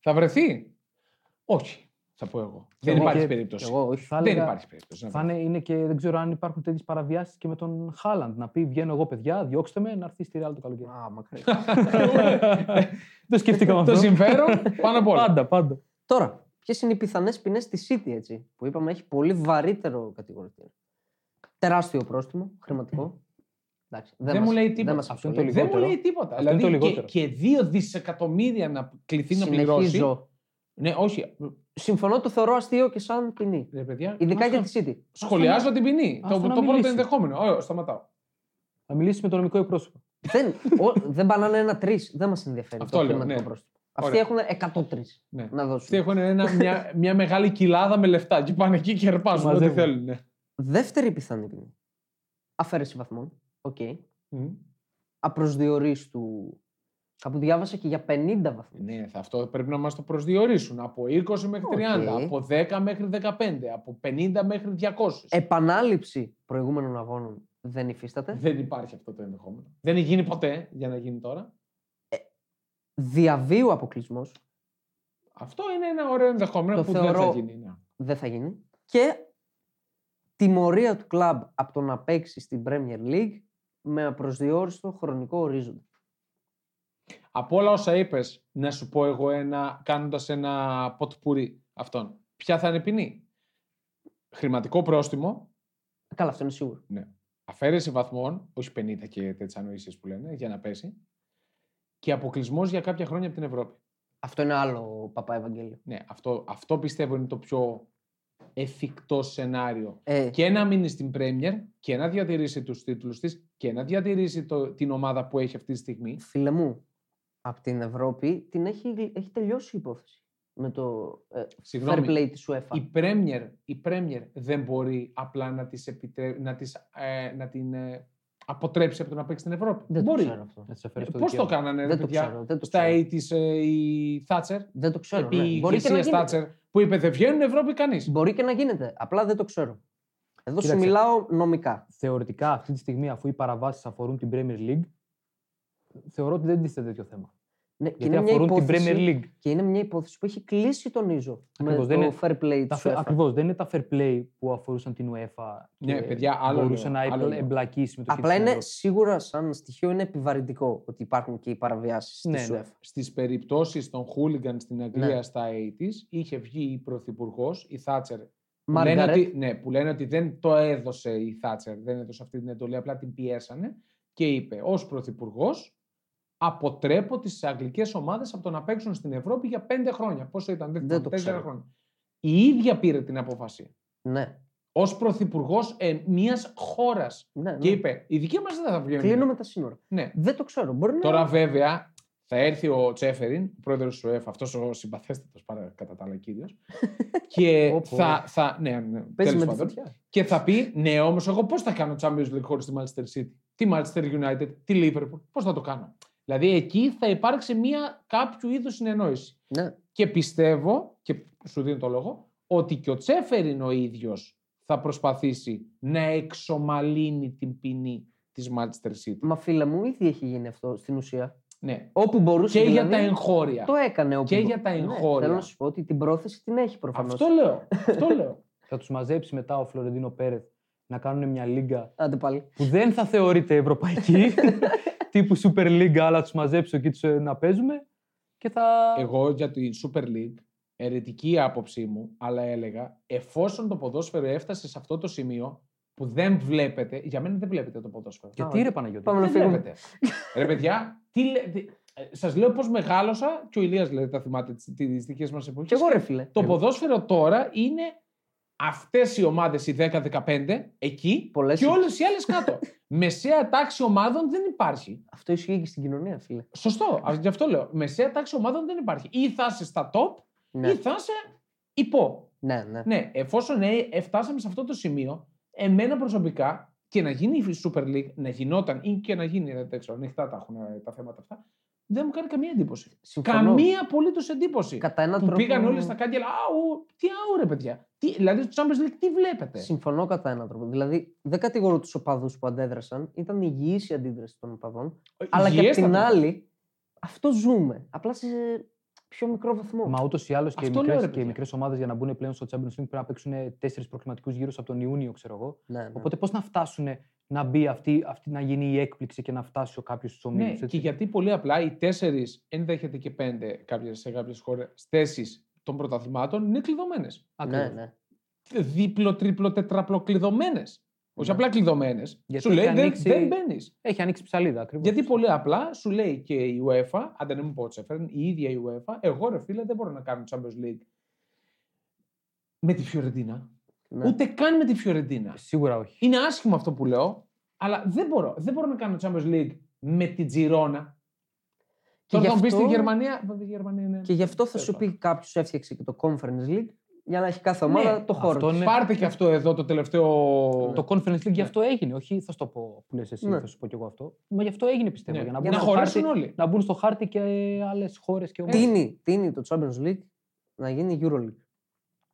Θα βρεθεί. Όχι, θα πω εγώ. Δεν εγώ υπάρχει και- περίπτωση. Εγώ όχι. Θα Δεν έλεγα- υπάρχει περίπτωση. να Θα είναι, είναι και δεν ξέρω αν υπάρχουν τέτοιες παραβιάσεις και με τον Χάλαντ. Να πει: Βγαίνω εγώ, παιδιά, διώξτε με να έρθει στη Real το καλοκαίρι. Α, μακριά. δεν σκεφτήκαμε το αυτό. συμφέρον πάνω απ' όλα. Πάντα, πάντα. Τώρα, ποιες είναι οι πιθανές ποινές στη City, έτσι, που είπαμε έχει πολύ βαρύτερο κατηγορητήριο. Τεράστιο πρόστιμο, χρηματικό. Εντάξει, Δεν μας- μου λέει τίποτα. μας Αυτό είναι το απασχολεί. Δεν μου λιγότερο. λέει τίποτα. Αυτό είναι δηλαδή το και, λιγότερο. και δύο δισεκατομμύρια να κληθεί να πληρώσει. Συνεχίζω. Ναι, όχι. Συμφωνώ, το θεωρώ αστείο και σαν ποινή. Ρε, παιδιά, Ειδικά αυτό- για τη City. Σχολιάζω την ποινή. Άστο Το, να το πρώτο μιλήσει. ενδεχόμενο. Ω, σταματάω. Θα μιλήσεις με τον νομικό εκπρόσωπο. δεν, ο, δεν πανάνε ένα-τρει. Δεν μας ενδιαφέρει Αυτό το λέω, χρηματικό ναι. πρόστιμο. Αυτοί Ωραία. έχουν 103 Ναι. να δώσουν. Αυτοί έχουν ένα, μια, μια μεγάλη κοιλάδα με λεφτά και πάνε εκεί και αρπάζουν ό,τι Μαζεύουν. θέλουν. ναι. Δεύτερη πιθανή ποινή. Αφαίρεση βαθμών. Οκ. Μμ. Απροσδιορίστου. Κάπου διάβασα και για 50 βαθμούς. Ναι, θα- αυτό πρέπει να μας το προσδιορίσουν. Από 20 μέχρι 30, Οκ. από 10 μέχρι 15, από 50 μέχρι 200. Επανάληψη προηγούμενων αγώνων δεν υφίσταται. Δεν υπάρχει αυτό το ενδεχόμενο. Δεν έχει γίνει ποτέ για να γίνει τώρα. Διά βίου αποκλεισμός Αυτό είναι ένα ωραίο ενδεχόμενο Το που δεν θα θεωρώ- γίνει. Ναι. δεν θα γίνει. Και τιμωρία του κλαμπ από το να παίξει στην Premier League με απροσδιόριστο χρονικό ορίζοντα. Από όλα όσα είπες, να σου πω εγώ ένα, κάνοντας ένα ποτπουρί αυτόν. Ποια θα είναι η ποινή; Χρηματικό πρόστιμο, Καλά, αυτό είναι σίγουρο. ναι. αφαίρεση βαθμών, όχι 50 και τέτοιες ανοησίε που λένε, για να πέσει. Και αποκλεισμός για κάποια χρόνια από την Ευρώπη. Αυτό είναι άλλο παπά Ευαγγέλιο. Ναι, αυτό, αυτό πιστεύω είναι το πιο εφικτό σενάριο. Ε, Και να μείνει στην Πρέμιερ και να διατηρήσει τους τίτλους της και να διατηρήσει το, την ομάδα που έχει αυτή τη στιγμή. Φίλε μου, από την Ευρώπη την έχει, έχει τελειώσει η υπόθεση. Με το ε, fair Συγγνώμη, play της UEFA. η Πρέμιερ, η Premier δεν μπορεί απλά να, τις επιτρέ... να, τις, ε, να την ε, αποτρέψει από το να παίξει στην Ευρώπη. Δεν μπορεί. το ξέρω αυτό. Να τη αφαιρεί το Πώς το δικαίωμα. κάνανε, ρε Δεν το παιδιά, ξέρω. Δεν το στα ξέρω. 80's ε, η Θάτσερ, Δεν το ξέρω. επί ναι. Μπορεί, και να Χρυσίας γίνεται. Θάτσερ, που είπε δεν βγαίνουν Ευρώπη κανείς. Μπορεί και να γίνεται. Απλά δεν το ξέρω. Εδώ σου Κοίταξε. μιλάω νομικά. Θεωρητικά αυτή τη στιγμή, αφού οι παραβάσεις αφορούν την Premier League, θεωρώ ότι δεν τίθεται τέτοιο θέμα. Ναι, και Γιατί είναι μια αφορούν την υπόθεση- Premier League. Και είναι μια υπόθεση που έχει κλείσει, τονίζω, Ακριβώς, με δεν το είναι- fair play Τα της φε- UEFA. Ακριβώς, δεν είναι τα fair play που αφορούσαν την UEFA Ναι, και παιδιά, άλλο μπορούσε λέω, να άλλο εμπλ- λέω. εμπλακεί η συμμετοχή Απλά της είναι Ευρώπης. σίγουρα σαν στοιχείο είναι επιβαρυντικό ότι υπάρχουν και οι παραβιάσεις Ναι, της ναι. UEFA. Στις περιπτώσεις των χούλιγκαν στην Αγγλία Ναι. στα 80's είχε βγει η Πρωθυπουργός, η Θάτσερ, που λένε, Μάργαρετ, ότι, ναι, που λένε ότι δεν το έδωσε η Θάτσερ, δεν έδωσε αυτή την εντολή, απλά την πιέσανε και είπε ως Πρωθυπουργός αποτρέπω τις αγγλικές ομάδες από το να παίξουν στην Ευρώπη για πέντε χρόνια. Πόσο ήταν, δεν, Δεν θυμάμαι, το τέσσερα ξέρω. χρόνια. Η ίδια πήρε την απόφαση ναι, ως Πρωθυπουργός ε, μιας χώρας ναι, ναι. και είπε η δική μας δεν θα βγαίνει. Κλείνουμε τα σύνορα. Ναι. Δεν το ξέρω. Μπορεί να... Τώρα βέβαια θα έρθει ο Τσέφεριν, ο πρόεδρος του ΕΦ, αυτός ο συμπαθέστατος πάρα κατά τα άλλα κύριος, και Πω, πω. θα, θα, ναι, ναι, Παίζει τέλος με τη πάντων. φωτιά. και θα πει, ναι όμως εγώ πώς θα κάνω Champions League χωρίς τη Manchester City, τη Manchester United, τη Liverpool, πώς θα το κάνω. Δηλαδή εκεί θα υπάρξει μια κάποιο είδους συνεννόηση. Ναι. Και πιστεύω, και σου δίνω το λόγο, ότι και ο Τσέφεριν ο ίδιος θα προσπαθήσει να εξομαλύνει την ποινή της Manchester City. Μα φίλε μου, ήδη έχει γίνει αυτό στην ουσία. Ναι. Όπου μπορούσε. Και για δηλαδή, τα εγχώρια. Το έκανε όπου Και μπο- για τα Ναι, εγχώρια. θέλω να σου πω ότι την πρόθεση την έχει προφανώς. Αυτό λέω. Αυτό λέω. Θα τους μαζέψει μετά ο Φλωρεντίνο Πέρεθ να κάνουν μια λίγκα Άντε πάλι. που δεν θα θεωρείται ευρωπαϊκή, τύπου Super League, αλλά τους μαζέψω εκεί τους, ε, να παίζουμε και θα. Εγώ για την Super League, ερετική άποψή μου, αλλά έλεγα, εφόσον το ποδόσφαιρο έφτασε σε αυτό το σημείο που δεν βλέπετε, για μένα δεν βλέπετε το ποδόσφαιρο. Γιατί Α, ρε Παναγιώτη; Πάμε να Δεν φύγουμε. βλέπετε. ρε παιδιά, τι λέ... τι- ε, σας λέω πώς μεγάλωσα και ο Ηλίας δηλαδή τα θυμάται τις, τις δικές μας εποχές. Κι εγώ ρε φίλε. Το ποδόσφαιρο τώρα είναι αυτές οι ομάδες, οι 10-15, εκεί Πολλές και είναι. όλες οι άλλες κάτω. Μεσαία τάξη ομάδων δεν υπάρχει. Αυτό ισχύει και στην κοινωνία, φίλε. Σωστό, α- γι' αυτό λέω. Μεσαία τάξη ομάδων δεν υπάρχει. Ή θα είσαι στα top Ναι, ή θα είσαι υπό. ναι. ναι. Ναι, εφόσον ε, ε, φτάσαμε σε αυτό το σημείο, εμένα προσωπικά και να γίνει η Super League, να γινόταν ή και να γίνει, δεν ξέρω, ανοιχτά τα έχουν ε, τα θέματα αυτά, δεν μου κάνει καμία εντύπωση. Συμφωνώ. Καμία απολύτως εντύπωση. Κατά έναν που τρόπο. πήγαν όλοι στα κάγκελα. Αου, τι αου, ρε παιδιά. Τι, δηλαδή, στο Champions League τι βλέπετε; Συμφωνώ κατά έναν τρόπο. Δηλαδή, δεν κατηγορώ τους οπαδούς που αντέδρασαν. Ήταν υγιής η αντίδραση των οπαδών. Αλλά και απ' την Υγιέστατα. άλλη, αυτό ζούμε. Απλά σε πιο μικρό βαθμό. Μα ούτως ή άλλως και, οι Αυτό λέω, ρε μικρές- και οι παιδιά. μικρές ομάδες για να μπουν πλέον στο Champions League πρέπει να παίξουν τέσσερις προκληματικούς γύρους από τον Ιούνιο, ξέρω εγώ. Ναι, ναι. Οπότε πώς να φτάσουν να μπει αυτή, αυτή, να γίνει η έκπληξη και να φτάσει ο κάποιος στους ομίλους. Ναι, και γιατί πολύ απλά οι τέσσερις, ενδέχεται και πέντε κάποιες, σε κάποιες χώρες, θέσεις των πρωταθλημάτων είναι κλειδωμένες. ναι, ναι. Δίπλο, τρίπλο, τετράπλο κλειδωμένε. Όχι Ναι. απλά κλειδωμένες. Γιατί Σου λέει έχει δεν, ανοίξει- δεν μπαίνεις. Έχει ανοίξει ψαλίδα ακριβώς. Γιατί πολύ απλά σου λέει και η UEFA, αν δεν μου πω έφεραν, η ίδια η UEFA, εγώ ρε φίλε δεν μπορώ να κάνω Champions League με τη Φιωρεντίνα. Ναι. Ούτε καν με τη Φιωρεντίνα. Σίγουρα όχι. Είναι άσχημο αυτό που λέω, αλλά δεν μπορώ. Δεν μπορώ να κάνω Champions League με την Τζιρόνα. Και Τώρα γι' θα μου πει αυτό- στη Γερμανία. βέβαια, η Γερμανία είναι... Και γι' αυτό θα Τέλος σου πάντων. πει κάποιος έφτιαξε και το Conference League για να έχει κάθε ομάδα Ναι, το χώρο. αυτό της. είναι- Πάρτε και αυτό εδώ το τελευταίο. Το Conference League γι' αυτό έγινε. Όχι, θα σου το πω που λες εσύ, Ναι. θα σου πω κι εγώ αυτό. Μα γι' αυτό έγινε πιστεύω. Ναι, Για να για μπουν, να στο χωρέσουν χάρτη, όλοι. να μπουν στο χάρτη και άλλες χώρες και ομάδες. Τίνει, τίνει το Champions League να γίνει EuroLeague.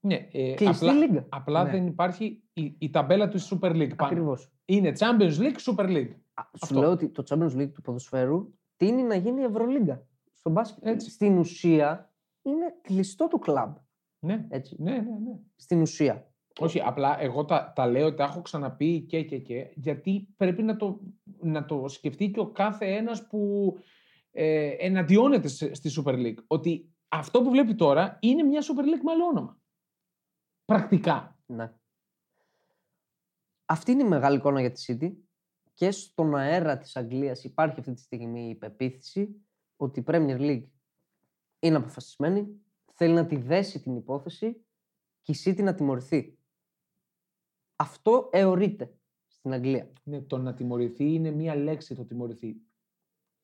Ναι, ε, Κλειστή απλά, λίγα. απλά Ναι. δεν υπάρχει η, η ταμπέλα του Super League πάνω. Ακριβώς. Είναι Champions League, Super League. Σου Αυτό. λέω ότι το Champions League του ποδοσφαίρου τίνει να γίνει Ευρωλίγκα. Στο μπάσκετ. Έτσι. Στην ουσία είναι κλειστό του κλαμπ. Ναι, Έτσι. ναι, ναι. ναι. Στην ουσία. Όχι, απλά εγώ τα, τα λέω, τα έχω ξαναπεί και και και, γιατί πρέπει να το, να το σκεφτεί και ο κάθε ένας που ε, εναντιώνεται σε- στη Super League. Ότι αυτό που βλέπει τώρα είναι μια Super League με άλλο όνομα. Πρακτικά. Ναι. Αυτή είναι η μεγάλη εικόνα για τη City και στον αέρα της Αγγλίας υπάρχει αυτή τη στιγμή η πεποίθηση ότι η Premier League είναι αποφασισμένη, θέλει να τη δέσει την υπόθεση και η City να τιμωρηθεί. Αυτό εωρείται στην Αγγλία. Ναι, το να τιμωρηθεί είναι μία λέξη το τιμωρηθεί.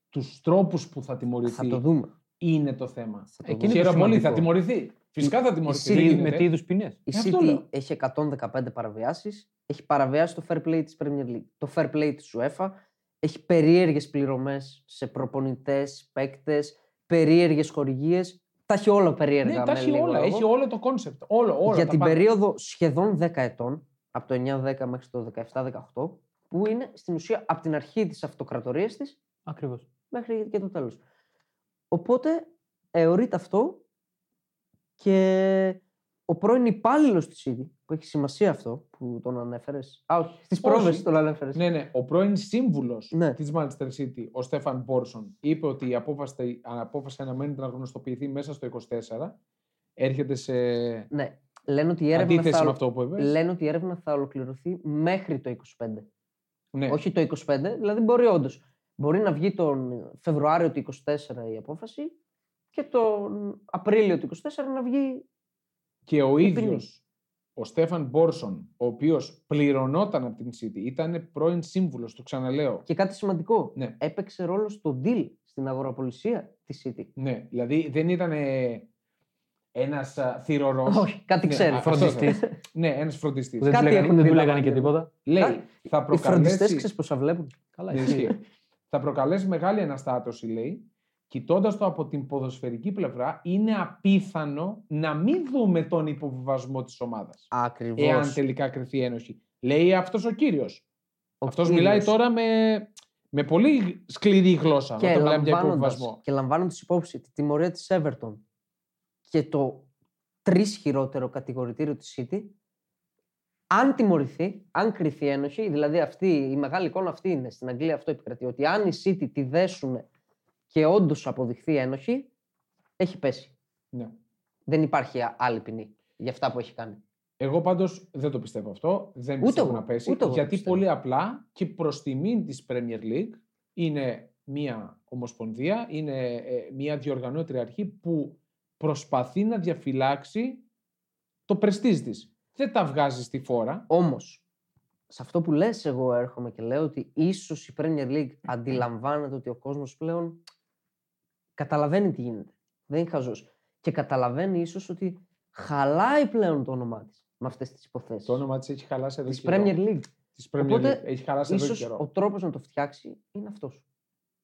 Τους τρόπους που θα τιμωρηθεί Θα το δούμε. είναι το θέμα. Θα το Εκείνη δούμε. το Χαίρομαι πολύ, θα σημαντικό. τιμωρηθεί. Φυσικά θα τιμωρηθεί. η δεν City Τι- γίνεται. με τι είδους ποινές; Η Ε, αυτό City λέω. έχει 115 παραβιάσεις, έχει παραβιάσει το fair play της Premier League, το fair play της UEFA, έχει περίεργες πληρωμές σε προπονητές, παίκτες, περίεργες χορηγίες. Τα έχει όλα περίεργα. Ναι, τα με έχει λίγο όλα. λόγο. Έχει όλο το κόνσεπτ. Όλο, όλο. Για τα την πάντα. περίοδο σχεδόν 10 ετών, από το 9-10 μέχρι το 17-18, που είναι στην ουσία από την αρχή της αυτοκρατορίας της Ακριβώς. μέχρι και το τέλος. Οπότε θεωρείται αυτό και ο πρώην υπάλληλος της City, που έχει σημασία αυτό που τον ανέφερες. Α, όχι, στις Όχι. πρόβες τον ανέφερες. Ναι, ναι. Ο πρώην σύμβουλος Ναι. της Manchester City, ο Στέφαν Μπόρσον, είπε ότι η απόφαση, απόφαση αναμένεται να γνωστοποιηθεί μέσα στο 24. Έρχεται σε ναι. Λένε ότι, η έρευνα αντίθεση θα... με αυτό που είπες. Λένε ότι η έρευνα θα ολοκληρωθεί μέχρι το 25. Ναι. Όχι το 25, δηλαδή μπορεί όντως. Μπορεί να βγει τον Φεβρουάριο του 24 η απόφαση και τον Απρίλιο του 24 να βγει. Και ο η ίδιος, ποινής. ο Στέφαν Μπόρσον, ο οποίος πληρωνόταν από την City, ήταν πρώην σύμβουλος, το ξαναλέω. Και κάτι σημαντικό. Ναι. Έπαιξε ρόλο στο deal στην αγοραπολισία της City. Ναι, δηλαδή δεν ήταν ένας θηρορός. Όχι, κάτι Ναι, ξέρει. α, αυτό Φροντιστής. θέλω. ναι, ένας φροντιστής. Που δεν Κάτι του λέγανε, έχουν δεν του δει τα λέγανε και μάτια μου. τίποτα. Λέει, Κα- θα Οι φροντιστές προκαλέσει. ξέρεις πόσα βλέπουν. Καλά, Ναι, ισχύει. ισχύει. θα προκαλέσει μεγάλη αναστάτωση, λέει, κοιτώντας το από την ποδοσφαιρική πλευρά, είναι απίθανο να μην δούμε τον υποβιβασμό της ομάδας. Ακριβώς. Εάν τελικά κρυθεί η ένωση. Λέει αυτός ο κύριος. Ο Αυτός κύριος. μιλάει τώρα με, με πολύ σκληρή γλώσσα. και όταν μιλάμε για λαμβάνοντας, υποβιβασμό. και λαμβάνοντας υπόψη τη τιμωρία της Everton και το τρεις χειρότερο κατηγορητήριο της City, αν τιμωρηθεί, αν κρυθεί ένοχη, δηλαδή αυτή, η μεγάλη εικόνα αυτή είναι στην Αγγλία αυτό επικρατεί, ότι αν οι City τη δέσουν και όντως αποδειχθεί ένοχη, έχει πέσει. Ναι. Δεν υπάρχει α- άλλη ποινή για αυτά που έχει κάνει. Εγώ πάντως δεν το πιστεύω αυτό. Δεν Ούτε πιστεύω εγώ, να πέσει. ούτε εγώ το γιατί πιστεύω. πολύ απλά και προς τιμήν της Premier League είναι μια ομοσπονδία, είναι ε, μια διοργανώτρια αρχή που προσπαθεί να διαφυλάξει το πρεστίζ της. Δεν τα βγάζει στη φόρα. Όμως, σε αυτό που λες εγώ έρχομαι και λέω ότι ίσως η Premier League αντιλαμβάνεται ότι ο κόσμος πλέον καταλαβαίνει τι γίνεται. Δεν είναι χαζός. Και καταλαβαίνει ίσως ότι χαλάει πλέον το όνομά της με αυτές τις υποθέσεις. Το όνομα της έχει χαλάσει εδώ Της και καιρό. Premier League. Της Premier Οπότε, League. Έχει χαλάσει εδώ και Ίσως καιρό. ο τρόπος να το φτιάξει είναι αυτός.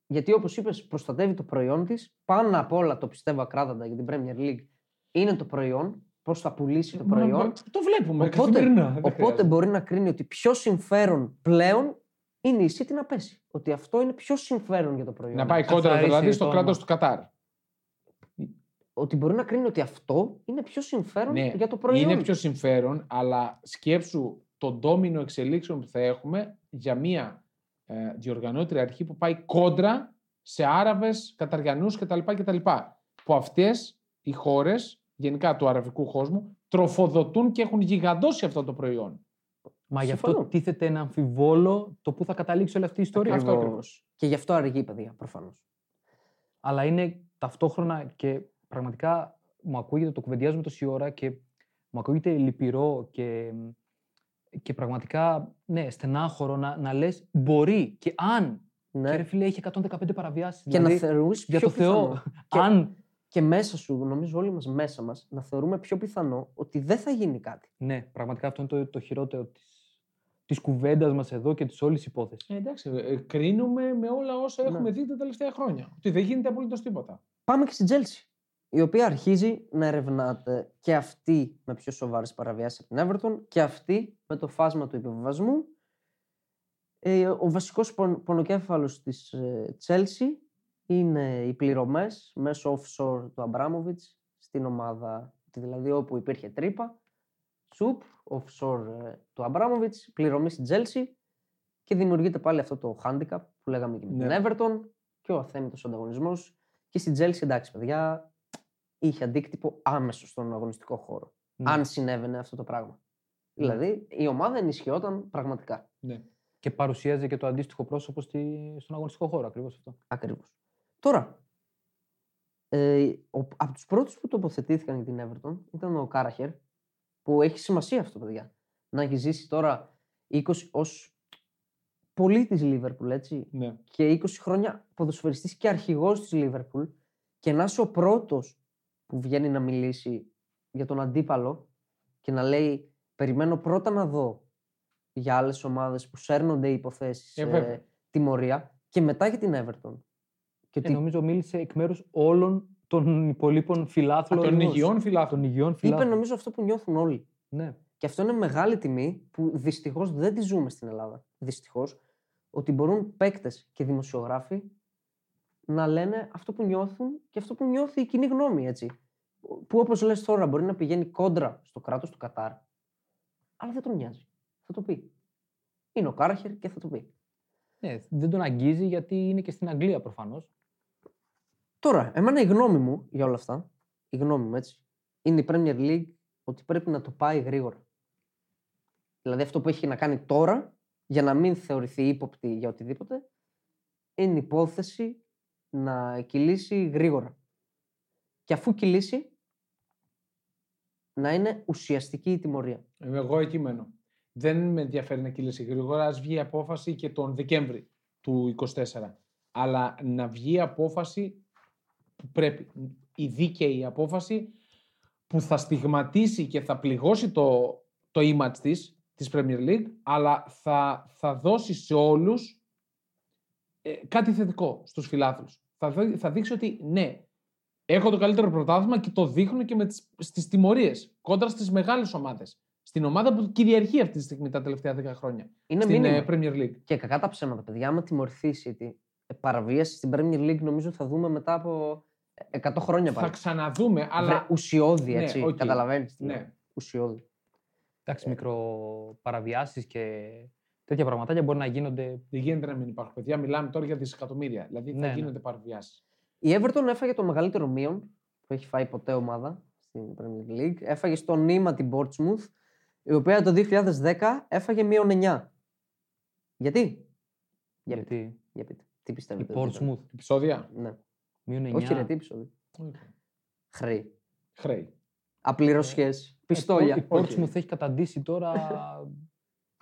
Γιατί όπως είπες, προστατεύει το προϊόν της. Πάνω απ' όλα το πιστεύω ακράδαντα για την Premier League είναι το προϊόν. Πώς θα πουλήσει το Μα, προϊόν. μα, Το βλέπουμε Οπότε, καθημερινά. δεν οπότε χρειάζεται. μπορεί να κρίνει ότι πιο συμφέρον πλέον είναι η City να πέσει. Ότι αυτό είναι πιο συμφέρον για το προϊόν. Να πάει Καθαρίσει κόντρα δηλαδή το στο όνομα. κράτο του Κατάρ. Ότι μπορεί να κρίνει ότι αυτό είναι πιο συμφέρον Ναι, για το προϊόν. Είναι πιο συμφέρον, αλλά σκέψου τον ντόμινο εξελίξεων που θα έχουμε για μια ε, διοργανώτρια αρχή που πάει κόντρα σε Άραβες, Καταριανούς κτλ. κτλ. Που αυτές οι χώρες, γενικά του αραβικού κόσμου, τροφοδοτούν και έχουν γιγαντώσει αυτό το προϊόν. Μα γι' αυτό Συμφωνώ. τίθεται ένα αμφιβόλο το πού θα καταλήξει όλη αυτή η ιστορία. Αυτό Ακριβώς. ακριβώς. Και γι' αυτό αργεί, παιδιά, προφανώς. Αλλά είναι ταυτόχρονα και πραγματικά μου ακούγεται, το κουβεντιάζουμε τόση ώρα και μου ακούγεται λυπηρό και, και πραγματικά ναι, στενάχωρο να, να λες μπορεί και αν. Ναι. Και ρε φίλε έχει 115 παραβιάσεις. Και δηλαδή, να θεωρείς για πιο το Θεό, πιθανό. Και- αν. Και μέσα σου, νομίζω όλοι μας μέσα μας, να θεωρούμε πιο πιθανό ότι δεν θα γίνει κάτι. Ναι, πραγματικά αυτό είναι το, το χειρότερο της, της κουβέντας μας εδώ και της όλης υπόθεσης. Ε, εντάξει, ε, κρίνουμε με όλα όσα Ναι. έχουμε δει τα τελευταία χρόνια. Ότι δεν γίνεται απολύτως τίποτα. Πάμε και στην Τζέλση, η οποία αρχίζει να ερευνάται και αυτή με πιο σοβαρές παραβιάσεις από την Everton και αυτή με το φάσμα του υποβιβασμού. Ε, ο βασικός πον, πονοκέφαλος της ε, Chelsea είναι οι πληρωμές μέσω offshore του Αμπράμοβιτς στην ομάδα, δηλαδή όπου υπήρχε τρύπα, σουπ, offshore ε, του Αμπράμοβιτς, πληρωμή στην Chelsea και δημιουργείται πάλι αυτό το handicap που λέγαμε και με Ναι. την Everton και ο αθέμητος ανταγωνισμός και στην Chelsea, εντάξει παιδιά, είχε αντίκτυπο άμεσο στον αγωνιστικό χώρο. Ναι. Αν συνέβαινε αυτό το πράγμα. Δηλαδή η ομάδα ενισχυόταν πραγματικά. Ναι. Και παρουσίαζε και το αντίστοιχο πρόσωπο στη, στον αγωνιστικό χώρο, ακριβώς αυτό. Ακριβώς. Τώρα, ε, ο, από τους πρώτους που τοποθετήθηκαν για την Everton ήταν ο Κάραχερ, που έχει σημασία αυτό, παιδιά. Να έχεις ζήσει τώρα 20 ως πολίτης Λίβερπουλ, έτσι, ναι. και 20 χρόνια ποδοσφαιριστής και αρχηγός της Λίβερπουλ και να είσαι ο πρώτος που βγαίνει να μιλήσει για τον αντίπαλο και να λέει περιμένω πρώτα να δω για άλλες ομάδες που σέρνονται οι υποθέσεις Ε, ε, βέβαια. τιμωρία και μετά για την Everton. Και Και ότι νομίζω μίλησε εκ μέρους όλων των υπολείπων φιλάθλων. Των ενός. υγιών φυλάθλων. Των υγιών είπε φιλάθλων. νομίζω αυτό που νιώθουν όλοι. Ναι. Και αυτό είναι μεγάλη τιμή που δυστυχώς δεν τη ζούμε στην Ελλάδα. Δυστυχώς. Ότι μπορούν παίκτες και δημοσιογράφοι να λένε αυτό που νιώθουν και αυτό που νιώθει η κοινή γνώμη, έτσι. Που όπως λες τώρα μπορεί να πηγαίνει κόντρα στο κράτος του Κατάρ, αλλά δεν τον νοιάζει. Θα το πει. Είναι ο Κάραχερ και θα το πει. ναι. Δεν τον αγγίζει γιατί είναι και στην Αγγλία προφανώς. Τώρα, εμένα η γνώμη μου για όλα αυτά, η γνώμη μου έτσι, είναι η Premier League ότι πρέπει να το πάει γρήγορα. Δηλαδή αυτό που έχει να κάνει τώρα, για να μην θεωρηθεί ύποπτη για οτιδήποτε, είναι η υπόθεση να κυλήσει γρήγορα. Και αφού κυλήσει, να είναι ουσιαστική η τιμωρία. Ε, Εγώ εκεί μένω. Δεν με ενδιαφέρει να κυλήσει γρήγορα. Α βγει η απόφαση και τον Δεκέμβρη του 24. Αλλά να βγει η απόφαση που πρέπει. Η δίκαιη απόφαση που θα στιγματίσει και θα πληγώσει το, το image της, της Premier League, αλλά θα, θα δώσει σε όλους ε, κάτι θετικό στους φιλάθλους. θα, δει- θα δείξει ότι ναι, έχω το καλύτερο πρωτάθλημα και το δείχνω και με τις, στις τιμωρίες, κόντρα στις μεγάλες ομάδες. Στην ομάδα που κυριαρχεί αυτή τη στιγμή τα τελευταία 10 χρόνια. Είναι στην μήνυμα. ε, Premier League. Και κακά τα ψέματα, παιδιά. Άμα τιμωρηθεί η City, ε, παραβίαση στην Premier League νομίζω θα δούμε μετά από 100 χρόνια Θα πάλι. ξαναδούμε, αλλά. Βρε, ουσιώδη, Ναι, έτσι. οκ. Καταλαβαίνεις. τι λέω. Ναι. Ουσιώδη. Εντάξει, μικροπαραβιάσεις και τέτοια πραγματάκια μπορεί να γίνονται. Δεν γίνεται να μην υπάρχουν παιδιά. Μιλάμε τώρα για δισεκατομμύρια. Δηλαδή θα Ναι, ναι. γίνονται παραβιάσεις. Η Everton έφαγε το μεγαλύτερο μείον που έχει φάει ποτέ ομάδα στην Premier League. Έφαγε στο νήμα την Portsmouth, η οποία το 2010 έφαγε μείον 9. Γιατί; Για πείτε. Γιατί Για πείτε. Τι η πιστεύετε. ότι ήταν; Portsmouth Επεισόδια. Ναι. Μείον 9. Όχι ρε, τι επεισόδιο. Χρέη. Χρέη. Απληρωσιές. Πιστόλια. Η Portsmouth έχει καταντήσει τώρα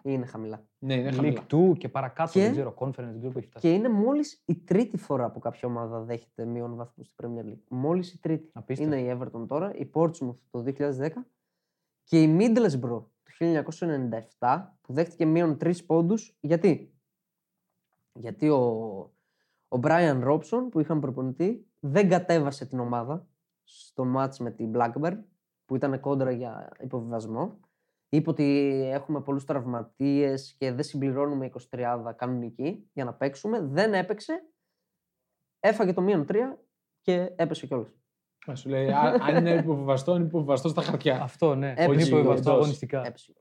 Είναι χαμηλά. Ναι, είναι χαμηλά. League 2 και παρακάτω. Και- Δεν ξέρω, conference, δεν ξέρω που έχει φτάσει. Και είναι μόλις η τρίτη φορά που κάποια ομάδα δέχεται μείον βαθμού στην Premier League. Μόλις η τρίτη. Απίστευτο. Είναι η Everton τώρα, η Portsmouth το 2010 και η Middlesbrough το 1997 που δέχτηκε μείον τρεις πόντους. Γιατί; Γιατί ο, ο Brian Robson που είχαν προπονητή δεν κατέβασε την ομάδα στο μάτς με την Blackburn που ήταν κόντρα για υποβιβασμό. Είπε ότι έχουμε πολλούς τραυματίες και δεν συμπληρώνουμε 23 κανονική για να παίξουμε. Δεν έπαιξε. Έφαγε το μείον 3 και έπεσε κιόλας. Α, Σου λέει, «Α, αν είναι υποβιβαστό, είναι υποβιβαστό στα χαρτιά. Αυτό, ναι. Έπαιξε Όχι κιόλας. υποβιβαστό Εντός. αγωνιστικά. Έπεσε.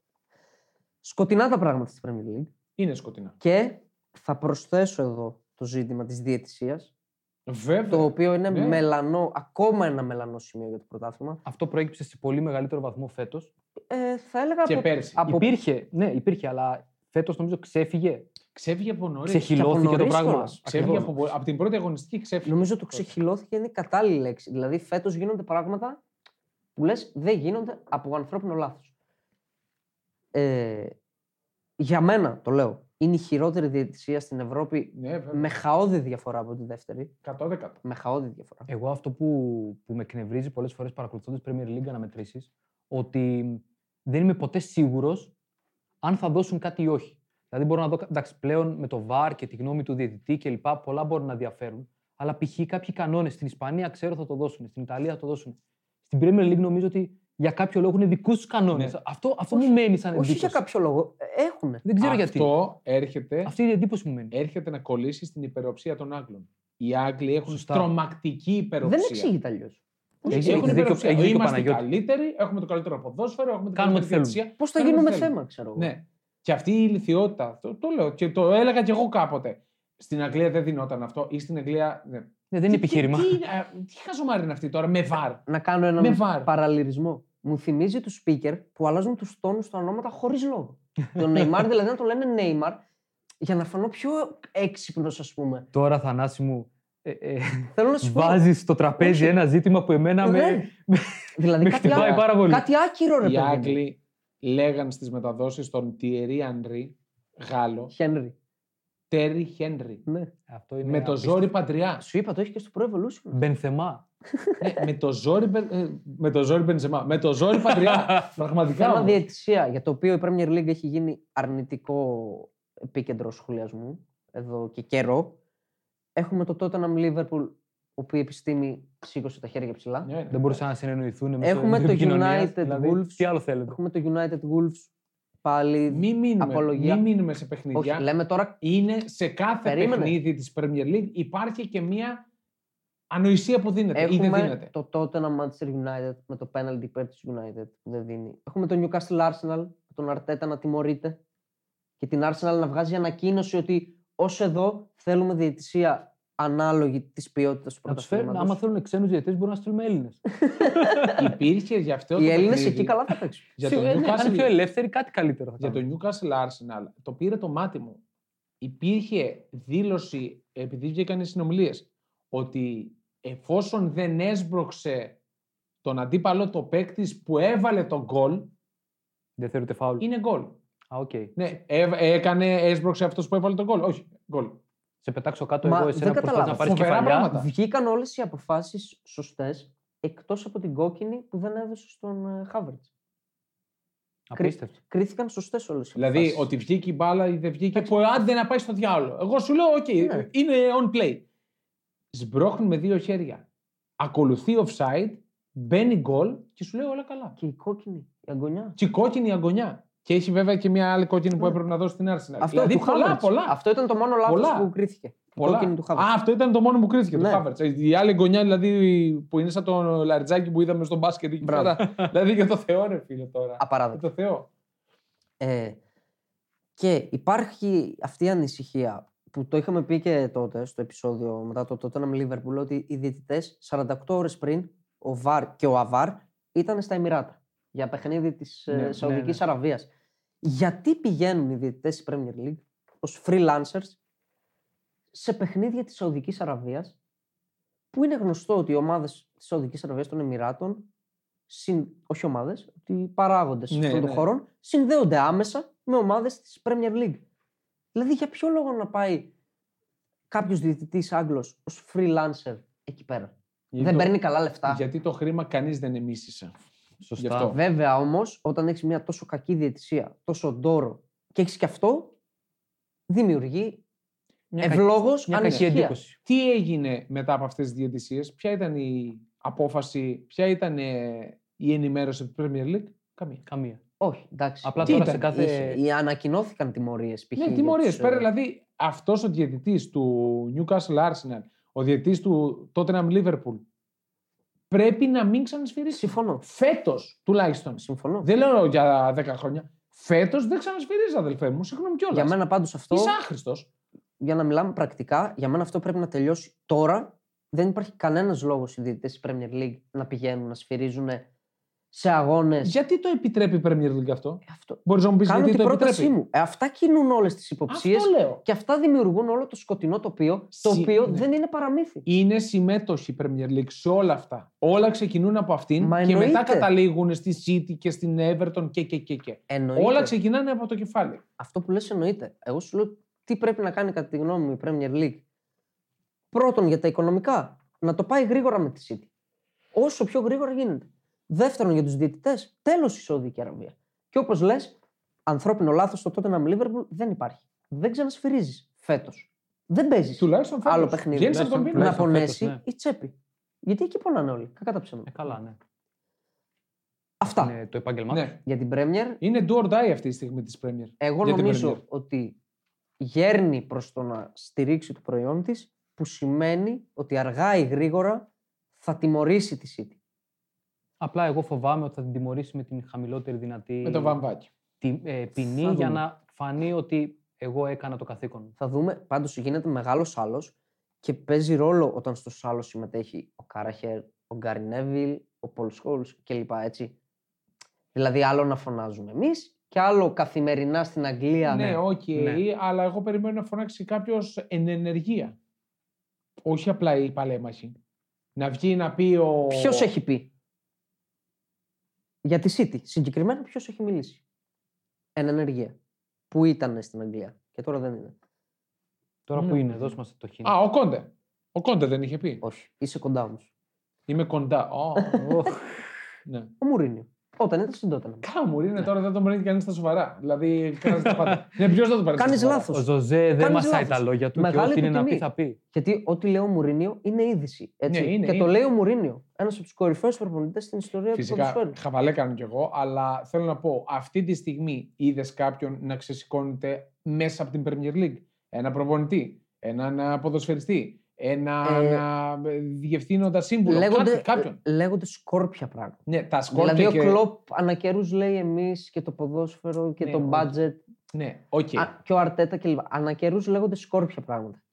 Σκοτεινά τα πράγματα στη Premier League. Είναι σκοτεινά. Και θα προσθέσω εδώ το ζήτημα της διαιτησίας, Βέβαια. το οποίο είναι ναι. μελανό, ακόμα ένα μελανό σημείο για το πρωτάθλημα. Αυτό προέκυψε σε πολύ μεγαλύτερο βαθμό φέτος. Ε, θα έλεγα Και από, πέρσι. από Υπήρχε, ναι, υπήρχε, αλλά φέτος νομίζω ξέφυγε. Ξέφυγε από νωρίς. Ξεχυλώθηκε το νωρίς πράγμα. κιόλας. Ξέφυγε Ακριβώς. από, από την πρώτη αγωνιστική ξέφυγε. Νομίζω το ξεχυλώθηκε είναι η κατάλληλη λέξη. Δηλαδή, φέτος γίνονται πράγματα που λες δεν γίνονται από ανθρώπινο λάθος. Ε, για μένα, το λέω, είναι η χειρότερη διαιτησία στην Ευρώπη Ναι, βέβαια. με χαόδη διαφορά από τη δεύτερη. 100%. Με χαόδη διαφορά. Εγώ αυτό που, που με εκνευρίζει πολλές φορές παρακολουθώντας Premier League αναμετρήσεις, ότι δεν είμαι ποτέ σίγουρος αν θα δώσουν κάτι ή όχι. Δηλαδή, μπορώ να δω. Εντάξει, πλέον με το VAR και τη γνώμη του διαιτητή κλπ. πολλά μπορούν να διαφέρουν. Αλλά π.χ. κάποιοι κανόνες στην Ισπανία ξέρω θα το δώσουν, στην Ιταλία θα το δώσουν. Στην Premier League νομίζω ότι για κάποιο λόγο είναι δικούς τους κανόνες. Ναι. Αυτό, αυτό μου μένει σαν Όχι για εντύπωση. κάποιο λόγο. Έχουν. Δεν ξέρω γιατί. Αυτό έρχεται, Αυτή η εντύπωση μου μένει. έρχεται να κολλήσει στην υπεροψία των Άγγλων. Οι Άγγλοι έχουν Σωστά. τρομακτική υπεροψία. Δεν εξηγείται αλλιώς. Έχει- Έχουν έχει δίκιο- υπεροψία. έχει δίκιο Είμαστε Παναγιώτη. καλύτεροι, έχουμε το καλύτερο ποδόσφαιρο, έχουμε την Κάνουμε ό,τι καλύτερη θέλουμε. διαιτησία. Πώς θα Κάνουμε γίνουμε ό,τι θέλουμε. θέμα, ξέρω εγώ. Ναι. Και αυτή η ηλικιότητα, το, το λέω και το έλεγα και εγώ κάποτε. Στην Αγγλία δεν δινόταν αυτό ή στην Αγγλία. Ναι. Ναι, δεν είναι Τι- επιχείρημα. Τι, τι, α, τι χαζομάρι είναι αυτή τώρα, με βαρ. Να κάνω Με έναν βάρ. παραλληλισμό. Μου θυμίζει τους speaker που αλλάζουν τους τόνους στα ονόματα χωρίς λόγο. τον Neymar δηλαδή να το λένε Neymar για να φανώ πιο έξυπνος, ας πούμε. Τώρα, Θανάση μου, ε, ε, Θέλω να σου πω. βάζεις στο τραπέζι Όχι. ένα ζήτημα που εμένα με, Ναι. με, Δηλαδή με κάτι, χτυπάει ά- πάρα πολύ. κάτι άκυρο, ρε Οι παιδί. μου. Άγγλοι λέγαν στις μεταδόσεις τον Τιερή Ανρί, Γάλλος, Χένρι. Τέρι Χένρι. Ναι. Αυτό είναι Με το ζόρι Παντριά. Σου είπα, το έχεις και στο Pro Evolution. Μπενθεμά. Ναι, με το ζόρι, Μπεν- ε, με το ζόρι Μπενζεμά. Με το ζόρι Παντριά. Πραγματικά. Θέμα όμως. διαιτησία, για το οποίο η Premier League έχει γίνει αρνητικό επίκεντρο σχολιασμού εδώ και καιρό. Έχουμε το Tottenham Liverpool, όπου η επιστήμη σήκωσε τα χέρια ψηλά. Ναι, ναι. Δεν μπορούσαν να συνεννοηθούν με Έχουμε το United δηλαδή, Wolves. Τι άλλο θέλετε. Έχουμε το United Wolves πάλι. Μην μείνουμε, Απολογία. μη μείνουμε σε παιχνίδια. Όχι, λέμε τώρα Είναι σε κάθε Περίμενε. παιχνίδι της Premier League υπάρχει και μία ανοησία που δίνεται ή δεν έχουμε δίνεται. το Tottenham Manchester United με το penalty υπέρ της United που δεν δίνει. Έχουμε το Newcastle Arsenal με τον Αρτέτα να τιμωρείται και την Arsenal να βγάζει ανακοίνωση ότι ως εδώ θέλουμε διαιτησία ανάλογη της ποιότητας του Να τους φέρουν, πρωταθλήματος. άμα θέλουν ξένους διαιτητές, μπορούμε να στείλουμε Έλληνες. Υπήρχε γι' αυτό Οι το Έλληνες παιχνίδι, εκεί καλά θα παίξουν. Για το, αν είναι Newcastle, πιο ελεύθεροι, κάτι καλύτερο. θα για το κάνουν. Newcastle Arsenal το πήρε το μάτι μου. Υπήρχε δήλωση, επειδή βγήκαν οι συνομιλίες, ότι εφόσον δεν έσπρωξε τον αντίπαλο το παίκτη που έβαλε τον γκολ, Δεν θεωρείται φάουλ. είναι γκολ. Α, οκ. Ναι, έ- έκανε, έσπρωξε αυτός που έβαλε τον γκολ. Όχι, γκολ. Σε πετάξω κάτω Μα εγώ δεν εσένα που προσπαθείς να καταλάβω. πάρεις Φοβερά κεφαλιά. πράγματα. Βγήκαν όλες οι αποφάσεις σωστές εκτός από την κόκκινη που δεν έδωσε στον ε, Havertz. Απίστευτο. Κρίθηκαν σωστές όλες οι Δηλαδή, αποφάσεις. ότι βγήκε η μπάλα ή δεν βγήκε, που άντε να πάει στο διάολο. Εγώ σου λέω, οκ, Ναι. είναι on play. Σμπρώχνει με δύο χέρια. Ακολουθεί offside, μπαίνει γκολ και σου λέει όλα καλά. Και η κόκκινη, η αγωνιά. Και η κόκκινη αγωνιά. Και έχει βέβαια και μια άλλη κόκκινη που έπρεπε να δώσει στην Arsenal. Αυτό δηλαδή του πολλά, Havertz. πολλά. Αυτό ήταν το μόνο λάθος Πολλά. που κρίθηκε. Η πολλά. κόκκινη του Α, Havertz. αυτό ήταν το μόνο που κρίθηκε. Ναι. Το Havertz. Η άλλη γωνιά δηλαδή που είναι σαν το λαριτζάκι που είδαμε στο μπάσκετ εκεί Μπράβο. πέρα. δηλαδή για το Θεό, ρε φίλε τώρα. Για Απαράδεκτο. το Θεό. Ε, και υπάρχει αυτή η ανησυχία που το είχαμε πει και τότε στο επεισόδιο μετά το Tottenham Liverpool ότι οι διαιτητές 48 ώρες πριν ο Βαρ και ο Αβάρ ήταν στα Εμμυράτα για παιχνίδι της Ναι, ναι, ναι, Σαουδικής ναι. Αραβίας. Γιατί πηγαίνουν οι διαιτητές στη Premier League ως freelancers σε παιχνίδια της Σαουδικής Αραβίας που είναι γνωστό ότι οι ομάδες της Σαουδικής Αραβίας των Εμμυράτων συν, όχι ομάδες, ότι οι παράγοντες Ναι, αυτών των ναι. χωρών συνδέονται άμεσα με ομάδες της Premier League. Δηλαδή για ποιο λόγο να πάει κάποιος διαιτητής Άγγλος ως freelancer εκεί πέρα; Γιατί δεν το- παίρνει καλά λεφτά. Γιατί το χρήμα κανείς δεν εμίσησε. Γι' Σωστά. αυτό. Βέβαια όμως, όταν έχεις μια τόσο κακή διαιτησία, τόσο ντόρο και έχεις και αυτό, δημιουργεί Μια κακή- ευλόγως Μια κακή ανησυχία. εντύπωση. Τι έγινε μετά από αυτές τις διαιτησίες, ποια ήταν η απόφαση, ποια ήταν ε, η ενημέρωση του Premier League; Καμία. Καμία. Όχι, εντάξει. Απλά Τι τώρα ήταν, σε κάθε. Είχε- οι ανακοινώθηκαν τιμωρίες. Ναι, τιμωρίες. Πέρα δηλαδή αυτός ο διαιτητής του Newcastle Arsenal, ο διαιτητής του Tottenham Liverpool, πρέπει να μην ξανασφυρίσεις. Συμφωνώ. Φέτος τουλάχιστον. Συμφωνώ. Δεν λέω για 10 χρόνια. Φέτος δεν ξανασφυρίζει, αδελφέ μου. Συγγνώμη κιόλας. Για μένα πάντως αυτό, Είσαι άχρηστος. για να μιλάμε πρακτικά, για μένα αυτό πρέπει να τελειώσει τώρα. Δεν υπάρχει κανένας λόγος οι διαιτητές της Premier League να πηγαίνουν να σφυρίζουν σε αγώνες. Γιατί το επιτρέπει η Premier League αυτό; Αυτό. Μπορείς να μου πεις Κάνω γιατί την το πρότασή επιτρέπει; μου. Ε, αυτά κινούν όλες τις υποψίες Αυτό λέω. και αυτά δημιουργούν όλο το σκοτεινό τοπίο, το Συ- οποίο ναι. δεν είναι παραμύθι. Είναι συμμέτοχοι η Premier League σε όλα αυτά. Όλα ξεκινούν από αυτήν Μα και μετά εννοείται. καταλήγουν στη City και στην Everton και και και. και. Εννοείται. Όλα ξεκινάνε από το κεφάλι. Αυτό που λες εννοείται. Εγώ σου λέω τι πρέπει να κάνει κατά τη γνώμη μου η Premier League. Πρώτον για τα οικονομικά. Να το πάει γρήγορα με τη City. Όσο πιο γρήγορα γίνεται. Δεύτερον για τους διαιτητές. Τέλος η Σαουδική Αραβία. Και όπως λες, ανθρώπινο λάθος στο Tottenham Liverpool δεν υπάρχει. Δεν ξανασφυρίζεις φέτος. Δεν παίζεις. Τουλάχιστον φέτος. Άλλο παιχνίδι. Βγαίνεις από τον Τουλάχιστον πίνακα. να φέτος, πονέσει ναι. η τσέπη. Γιατί εκεί πονάνε όλοι. Κακά τα ψέματα. Ε, καλά, ναι. Αυτά. Είναι το επάγγελμά τους. Ναι. Για την Premier, Είναι do or die αυτή τη στιγμή της Premier. Εγώ για την νομίζω Premier. ότι γέρνει προς το να στηρίξει το προϊόν της, που σημαίνει ότι αργά ή γρήγορα θα τιμωρήσει τη City. Απλά εγώ φοβάμαι ότι θα την τιμωρήσει με την χαμηλότερη δυνατή Με το βαμβάκι. τη, ε, ποινή Θα για δούμε. να φανεί ότι εγώ έκανα το καθήκον μου. Θα δούμε, πάντως γίνεται μεγάλος σάλος και παίζει ρόλο όταν στο σάλο συμμετέχει ο Κάραχερ, ο Γκάρι Νέβιλ, ο Πολ Σχόλς κλπ. Έτσι. Δηλαδή άλλο να φωνάζουμε εμείς και άλλο καθημερινά στην Αγγλία. Ναι, οκ, Ναι. αλλά εγώ περιμένω να φωνάξει κάποιος εν ενεργεία. Όχι απλά οι παλέμαχοι. Να βγει να πει ο. Ποιος έχει πει; Για τη City. Συγκεκριμένα ποιος έχει μιλήσει; Εν ενεργεία. Που ήταν στην Αγγλία. Και τώρα δεν είναι. Τώρα Ναι. που είναι, δώσ' μας το χίνι. Α, ο Κόντε. Ο Κόντε δεν είχε πει. Όχι. Είσαι κοντά όμως. Είμαι κοντά. Ω, ναι. Ο Μουρίνιο. Όταν ήταν στην τότε. Κάμου είναι τώρα, δεν τον παίρνει κανείς στα σοβαρά. Δηλαδή, κάνεις τα πάντα. Ναι, ποιος δεν τον παίρνει. στα Κάνεις σοβαρά; λάθος. Ο Ζωζέ δεν Κάνεις μασάει λάθος. τα λόγια του Μεγάλη και ό,τι του είναι να πει τιμή. θα πει. Γιατί ό,τι λέει ο Μουρίνιο είναι είδηση. Έτσι. Ναι, είναι, και το είναι. λέει ο Μουρίνιο. Ένας από τους κορυφαίους προπονητές στην ιστορία Φυσικά, του ποδοσφαίρου. χαβαλέ κάνω κι εγώ, αλλά θέλω να πω, αυτή τη στιγμή είδες κάποιον να ξεσηκώνεται μέσα από την Premier League; Ένα προπονητή, έναν α, ποδοσφαιριστή, ένα Ε, διευθύνοντα σύμβουλο. Λέγονται, κάποιον, κάποιον. λέγονται σκόρπια πράγματα. Ναι, τα σκόρπια Δηλαδή, ο και... Κλοπ ανά καιρούς λέει εμείς και το ποδόσφαιρο και Ναι, το όχι. budget Ναι, οκ. Α, και ο Αρτέτα κλπ. Ανά καιρούς λέγονται σκόρπια πράγματα.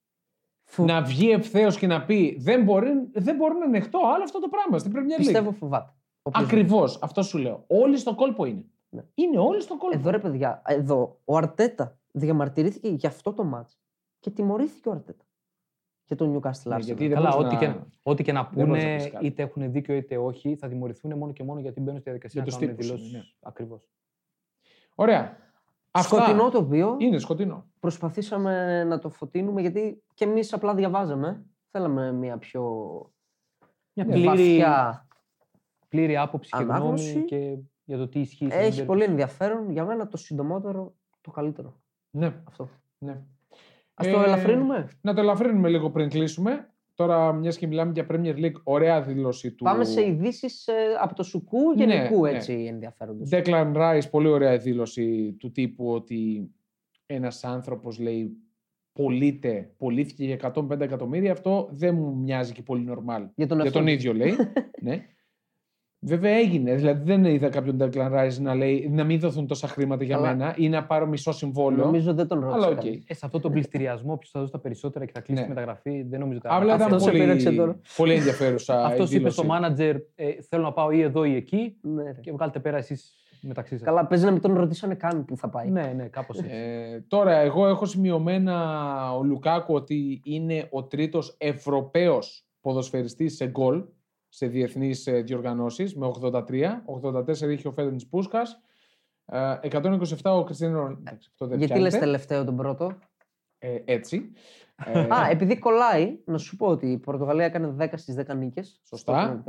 Φου... Να βγει ευθέως και να πει δεν, μπορεί, δεν μπορώ να ανεχτώ άλλο αυτό το πράγμα στην Premier League. Πιστεύω φοβάται. Όποιος- Ακριβώς, αυτό σου λέω. Όλοι στο κόλπο είναι. Ναι. Είναι όλοι στο κόλπο. Εδώ ρε παιδιά, εδώ ο Αρτέτα διαμαρτυρήθηκε για αυτό το μάτς και τιμωρήθηκε ο Αρτέτα για τον Newcastle Ναι, Arsenal. γιατί δεν Καλά, μπορείς ό,τι, να- και, ό,τι και να δεν μπορείς να πούνε, πεις κάτι. είτε έχουν δίκιο είτε όχι, θα τιμωρηθούν μόνο και μόνο γιατί μπαίνουν στη διαδικασία Για να τους κάνουν τύπους δηλώσεις. είναι, ναι. Ακριβώς. Ωραία. Αυτά. Σκοτεινό το οποίο Είναι σκοτεινό. προσπαθήσαμε να το φωτίνουμε γιατί και εμείς απλά διαβάζαμε. Θέλαμε μια πιο Μια Ναι, πλήρη, βαθιά. πλήρη άποψη και Ανάγνωση. γνώμη και για το τι ισχύει. στην Έχει περίπτωση. πολύ ενδιαφέρον. Για μένα το συντομότερο, το καλύτερο. Ναι, Αυτό. ναι. Ας το Ε, ελαφρύνουμε. Να το ελαφρύνουμε λίγο πριν κλείσουμε. Τώρα, μιας και μιλάμε για Premier League, ωραία δήλωση του. Πάμε σε ειδήσεις από το σουκού Ναι, γενικού ναι. έτσι ενδιαφέροντος. Declan Rice, πολύ ωραία δήλωση του τύπου ότι ένας άνθρωπος λέει πωλείται, πωλήθηκε για 105 εκατομμύρια, αυτό δεν μου μοιάζει και πολύ normal. Για τον, Για εαυτό τον του. ίδιο λέει. ναι. Βέβαια έγινε. Δηλαδή δεν είδα κάποιον Declan Rice να λέει να μην δοθούν τόσα χρήματα για Καλά. μένα ή να πάρω μισό συμβόλαιο. Νομίζω δεν τον ρώτησε. Αλλά οκ. κανείς. Ε, σε αυτό τον πλειστηριασμό, ποιο θα δώσει τα περισσότερα και θα κλείσει Ναι. τη μεταγραφή, δεν νομίζω ότι. Απλά ήταν Αυτός επήραξε πολύ, τώρα. πολύ ενδιαφέρουσα η Αυτός είπε δήλωση. στο manager, ε, θέλω να πάω ή εδώ ή εκεί Ναι, ρε. και βγάλετε πέρα εσείς μεταξύ σας. Καλά, παίζει να μην τον ρωτήσανε καν που θα πάει. Ναι, ναι, κάπως έτσι. Ε, τώρα, εγώ έχω σημειωμένα ο Λουκάκου ότι είναι ο τρίτος Ευρωπαίος ποδοσφαιριστής σε γκολ σε διεθνείς ε, διοργανώσεις με 83. 84 είχε ο Φέρνης Πούσκας. Ε, 127 ο Κριστιανό Ρονάλντο. Εντάξει, αυτό δεν Γιατί λες πιάνεται. τελευταίο τον πρώτο; Ε, έτσι. Ε, Α, επειδή κολλάει, να σου πω ότι η Πορτογαλία έκανε 10 στις 10 νίκες. Σωστά.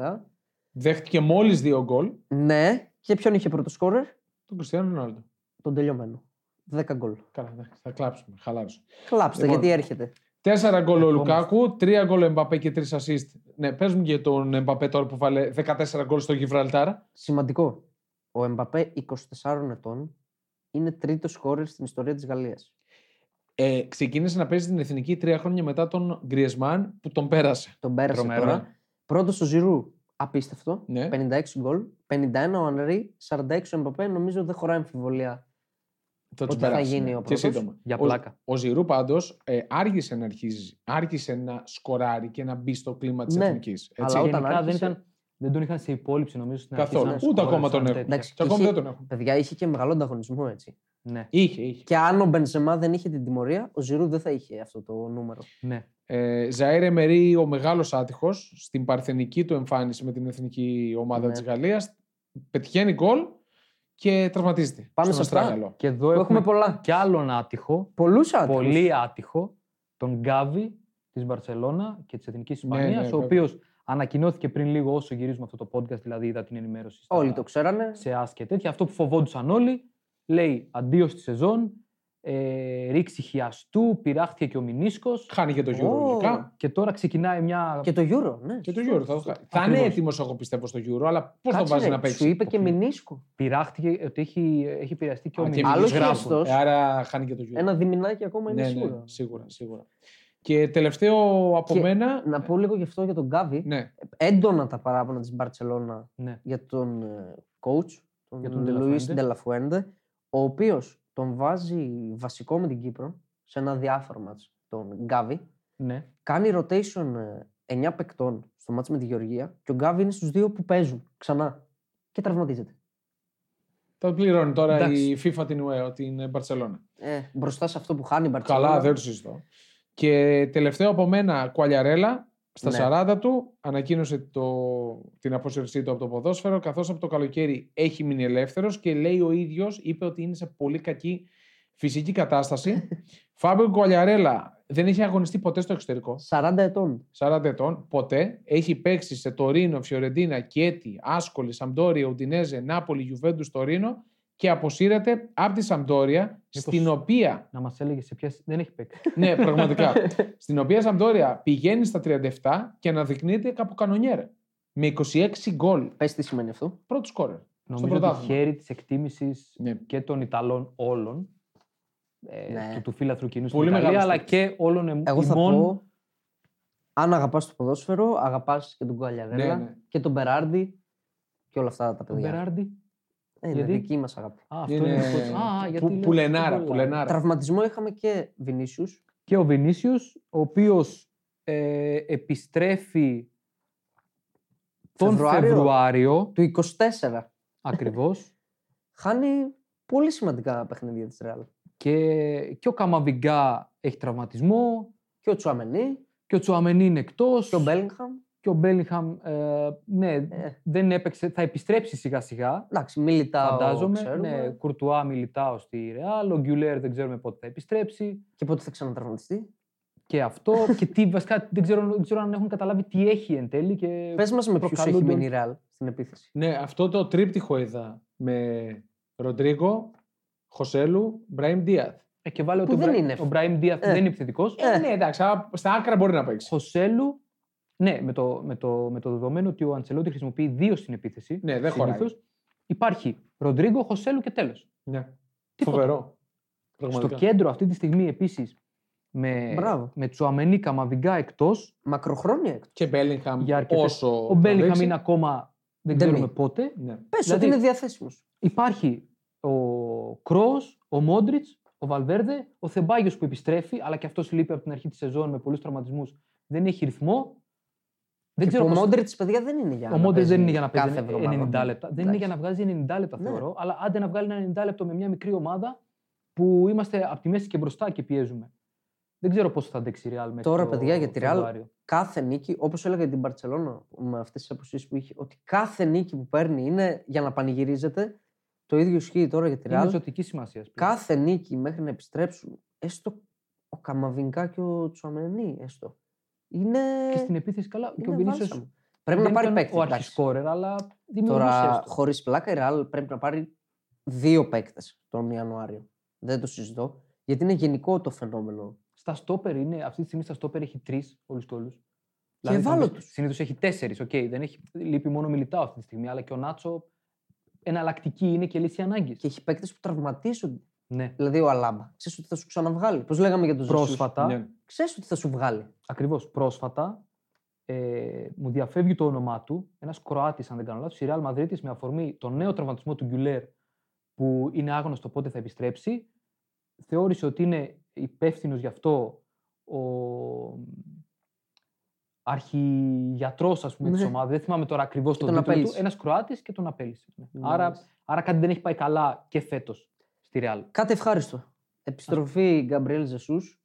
δέχτηκε μόλις δύο γκολ Ναι, και ποιον είχε πρώτο σκόρερ, τον Κριστιανό Ρονάλντο. τον τελειωμένο. 10 γκολ. Καλά, εντάξει, θα κλάψουμε. Χαλάρωσε. Κλάψτε, Λοιπόν, γιατί έρχεται. Τέσσερα γκολ ο Ερχόμαστε. Λουκάκου, τρία γκολ ο Εμπαπέ και τρεις assist. Ναι, πες μου για τον Εμπαπέ τώρα που βάλε 14 γκολ στο Γιβραλτάρα. Σημαντικό. Ο Εμπαπέ 24 ετών είναι τρίτος σκόρερ στην ιστορία της Γαλλίας. Ε, ξεκίνησε να παίζει την εθνική τρία χρόνια μετά τον Γκριεσμάν που τον πέρασε. Τον πέρασε Τρομερό. τώρα. Πρώτος ο Ζηρού. Απίστευτο. Ναι. 56 γκολ. 51 ο Ανρί. 46 ο Εμπαπέ. Νομίζω δεν χωράει αμφιβολία. Θα τους Ότι θα περάσει, γίνει ναι. ο Και πρώτος. σύντομα. Για Ο- πλάκα. Ο, Ζηρού πάντως ε, άργησε να αρχίζει, άρχισε να σκοράρει και να μπει στο κλίμα της Ναι, εθνικής. αλλά Και όταν γενικά δεν, άρχισε- ήταν, δεν τον είχαν σε υπόλοιψη νομίζω στην αρχή. Καθόλου. σαν Ούτε σκόρερ, ακόμα σαν τον έχουν. τέτοιο. Εντάξει, Και ακόμη είχε- δεν τον έχουν. Παιδιά, είχε και μεγάλο ανταγωνισμό έτσι. Ναι, Είχε, είχε. Και αν ο Μπενζεμά δεν είχε την τιμωρία, ο Ζηρού δεν θα είχε αυτό το νούμερο. ναι. Ε, Ζαέρε Μερή, ο μεγάλος άτυχος, στην παρθενική του εμφάνιση με την εθνική ομάδα Ναι. της της Γαλλίας, πετυχαίνει γκολ και τραυματίζεται. Πάμε στον σε αυτά. Αστράγαλο. Και εδώ Που έχουμε έχουμε πολλά. κι άλλον άτυχο, Πολλούς άτυχους. πολύ άτυχο, τον Γκάβι της Μπαρσελόνα και της Εθνικής Ισπανία, ναι, ο βέβαια. οποίος ανακοινώθηκε πριν λίγο όσο γυρίζουμε αυτό το podcast, δηλαδή είδα την ενημέρωση στα- Όλοι το ξέρανε. σε ΑΣ και τέτοια. Αυτό που φοβόντουσαν όλοι, λέει αντίος στη σεζόν, ε, ρήξη χιαστού, πειράχτηκε και ο Μινίσκος Χάνει και το Euro Ω. λογικά. και τώρα ξεκινάει μια... Και το Euro, ναι. Και το Euro. Θα, θα είναι Ακριβώς. έτοιμος, εγώ πιστεύω, στο Euro, αλλά πώς τον Κάτσε, βάζει ρε, να παίξει. Σου είπε και Αποκλεί. μηνίσκο. Πειράχτηκε ότι έχει, έχει επηρεαστεί και ο Α, και Μινίσκος. Άλλος Μινίσκος. χιαστός. Ε, άρα χάνει και το Euro. Ένα διμηνάκι ακόμα είναι ναι, σίγουρο. ναι, σίγουρα, σίγουρα. Και τελευταίο από Και μένα. Να πω λίγο γι' αυτό για τον Γκάβι. Ναι, Έντονα τα παράπονα της Μπαρσελόνα Ναι. για τον ε, coach, τον, Για τον Λουί Ντελαφουέντε. Ντελαφουέντε, ο οποίος τον βάζει βασικό με την Κύπρο σε ένα διάφορο μάτς, τον Γκάβι. Ναι. Κάνει rotation ε, 9 παικτών στο μάτς με τη Γεωργία και ο Γκάβι είναι στους δύο που παίζουν ξανά και τραυματίζεται. το πληρώνει τώρα Εντάξει. η FIFA την UE, την Μπαρσελόνα. Ε, μπροστά σε αυτό που χάνει η Μπαρσελόνα. Καλά, δεν το συζητώ. Και τελευταίο από μένα, Κουαλιαρέλα, στα Ναι. 40 του, ανακοίνωσε το, την απόσυρσή του από το ποδόσφαιρο, καθώς από το καλοκαίρι έχει μείνει ελεύθερος και λέει ο ίδιος, είπε ότι είναι σε πολύ κακή φυσική κατάσταση. Φάμπιο Κουαλιαρέλα δεν έχει αγωνιστεί ποτέ στο εξωτερικό. 40 ετών. 40 ετών, ποτέ. Έχει παίξει σε Τωρίνο, Φιωρεντίνα, Κιέτη, Άσκολη, Σαμπτόρια, Ουντινέζε, Νάπολη, Γιουβέντους, Τωρίνο και αποσύρεται από τη Σαμπτόρια, στην οποία Να μας έλεγες σε ποιες δεν έχει παίξει. ναι, πραγματικά. Στην οποία η Σαμπτόρια πηγαίνει στα 37 και αναδεικνύεται κάπου κανονιέρα. Με 26 γκολ. Πες τι σημαίνει αυτό. Πρώτο σκόρερ. Νομίζω ότι πρωτάθλημα. χέρι της εκτίμησης Ναι. και των Ιταλών όλων, ε, Ναι. του, του φίλαθρου κοινού στην Πολύ Ιταλία, μεγάλος αλλά παίκτης. και όλων εμ, Εγώ θα ημών. πω, αν αγαπάς το ποδόσφαιρο, αγαπάς και τον Κουαλιαρέλα Ναι, ναι. και τον Μπεράρντι και όλα αυτά τα Τον παιδιά. Μπεράρντι. Ε, είναι γιατί; δική μας αγάπη. Α, αυτό Είναι είναι. το- Α, γιατί που, λέω πουλενάρα, τον πουλενάρα. Τραυματισμό είχαμε και Βινίσιους. Και ο Βινίσιος, ο οποίος ε, επιστρέφει τον Φεβρουάριο; Φεβρουάριο, του 24. ακριβώς, Χάνει πολύ σημαντικά παιχνίδια της Ρεάλ. και, και ο Καμαβιγκά έχει τραυματισμό, Και ο Τσουαμενί και ο Τσουαμενί είναι εκτός, και ο Μπέλιγχαμ. Και ο Μπέλιγχαμ, ε, ναι, Ε, δεν έπαιξε, θα επιστρέψει σιγά σιγά, εντάξει, Μιλιτάο φαντάζομαι. ξέρουμε. Ναι, Κουρτουά Μιλιτάο στη Ρεάλ, ο Γκιουλέρ δεν ξέρουμε πότε θα επιστρέψει. Και πότε θα ξανατραυματιστεί. Και αυτό, και τι, βασικά δεν ξέρω, δεν ξέρω αν έχουν καταλάβει τι έχει εν τέλει. Και Πες μας με ποιους έχει προκαλούνται- μείνει η Ρεάλ στην επίθεση. Ναι, αυτό το τρίπτυχο είδα με Ροντρίγκο, Χωσέλου, Μπραήμ Δίαθ. Ε, και βάλε Που ότι ο δεν Μπρα- είναι. ο Μπραήμ Ντίαθ Ε. δεν είναι επιθετικός. Ε. ναι, εντάξει, αλλά στα άκρα μπορεί να παίξει. Χωσέλου, Ναι, με το, με, το, με το δεδομένο ότι ο Αντσελότη χρησιμοποιεί δύο στην επίθεση. Ναι, δεν χωράει. συνήθως, Υπάρχει Ροντρίγκο, Χωσέλου και τέλος. Ναι. Τίποτα. Φοβερό. Στο Πραγματικά. κέντρο αυτή τη στιγμή επίσης με, Μπράβο. με Τσουαμενί Καμαβιγκά εκτός. Μακροχρόνια έκτο. Και Μπέλιγχαμ Για αρκετές- όσο. Ο θα Μπέλιγχαμ δείξει. είναι ακόμα. Δεν Δεν ξέρουμε είναι. πότε. Ναι. Πες Δηλαδή- ότι είναι διαθέσιμος. Υπάρχει ο Κρός, ο Μόντριτς, ο Βαλβέρδε, ο Θεμπάγιος που επιστρέφει, αλλά και αυτός λείπει από την αρχή της σεζόν με πολλούς τραυματισμούς. Δεν έχει ρυθμό. Δεν Και ξέρω ο πώς- Μόντριτς, παιδιά, δεν είναι για Ο να Μόντριτς παίζει δεν είναι για να παίζει κάθε εβδομάδα. 90 λεπτά. Δεν είναι για να βγάζει 90 λεπτά, Ναι. θεωρώ. Αλλά άντε να βγάλει ένα 90 λεπτό με μια μικρή ομάδα που είμαστε από τη μέση και μπροστά και πιέζουμε. Δεν ξέρω πώς θα αντέξει η Real μέχρι Τώρα, το παιδιά, για τη Real, Φεβρουάριο. Κάθε νίκη, όπως έλεγα για την Παρσελόνα με αυτές τις αποσύσεις που είχε, ότι κάθε νίκη που παίρνει είναι για να πανηγυρίζεται. Το ίδιο ισχύει τώρα για τη Είναι Real. ζωτικής σημασίας. Κάθε νίκη μέχρι να επιστρέψουν, έστω ο Καμαβινκά και ο Τσουαμενί, έστω. Είναι. Και στην επίθεση καλά. Και ο είναι Βινίσιος. βάλσαμο. Πρέπει να πάρει παίκτη. Ο εντάξει. αρχισκόρερ, αλλά δημιουργούσε. Τώρα, έστω. χωρίς πλάκα, η Real πρέπει να πάρει δύο παίκτες τον Ιανουάριο. Δεν το συζητώ. Γιατί είναι γενικό το φαινόμενο. Στα στόπερ είναι, αυτή τη στιγμή στα στόπερ έχει τρεις όλους και όλους. ευάλωτους. Συνήθως έχει τέσσερις. Okay, δεν έχει, λείπει μόνο μιλητάω αυτή τη στιγμή, αλλά και ο Νάτσο εναλλακτική είναι και λύση ανάγκης. Και έχει παίκτες που τραυματίζονται. Ναι. Δηλαδή ο Αλάμπα. Ξέρεις ότι θα σου ξαναβγάλει. Πώς λέγαμε για τον Ζεσούς. Πρόσφατα, Ναι. Ξέρεις ότι θα σου βγάλει. ακριβώς πρόσφατα, ε, μου διαφεύγει το όνομά του. Ένας Κροάτης, αν δεν κάνω λάθος, η Real Madrid με αφορμή τον νέο τραυματισμό του Γκουλέρ, που είναι άγνωστο πότε θα επιστρέψει, θεώρησε ότι είναι υπεύθυνος γι' αυτό ο αρχηγιατρό ας πούμε, της Ναι. ομάδας. Δεν θυμάμαι τώρα ακριβώς τον, τον τίτλο του. απέλυσε. Ένας Κροάτης και τον απέλησε. ναι. Ναι, Άρα, μάλιστα. άρα κάτι δεν έχει πάει καλά και φέτος στη Real. Κάτι ευχάριστο. Επιστροφή Γκαμπριέλ Ζεσούς.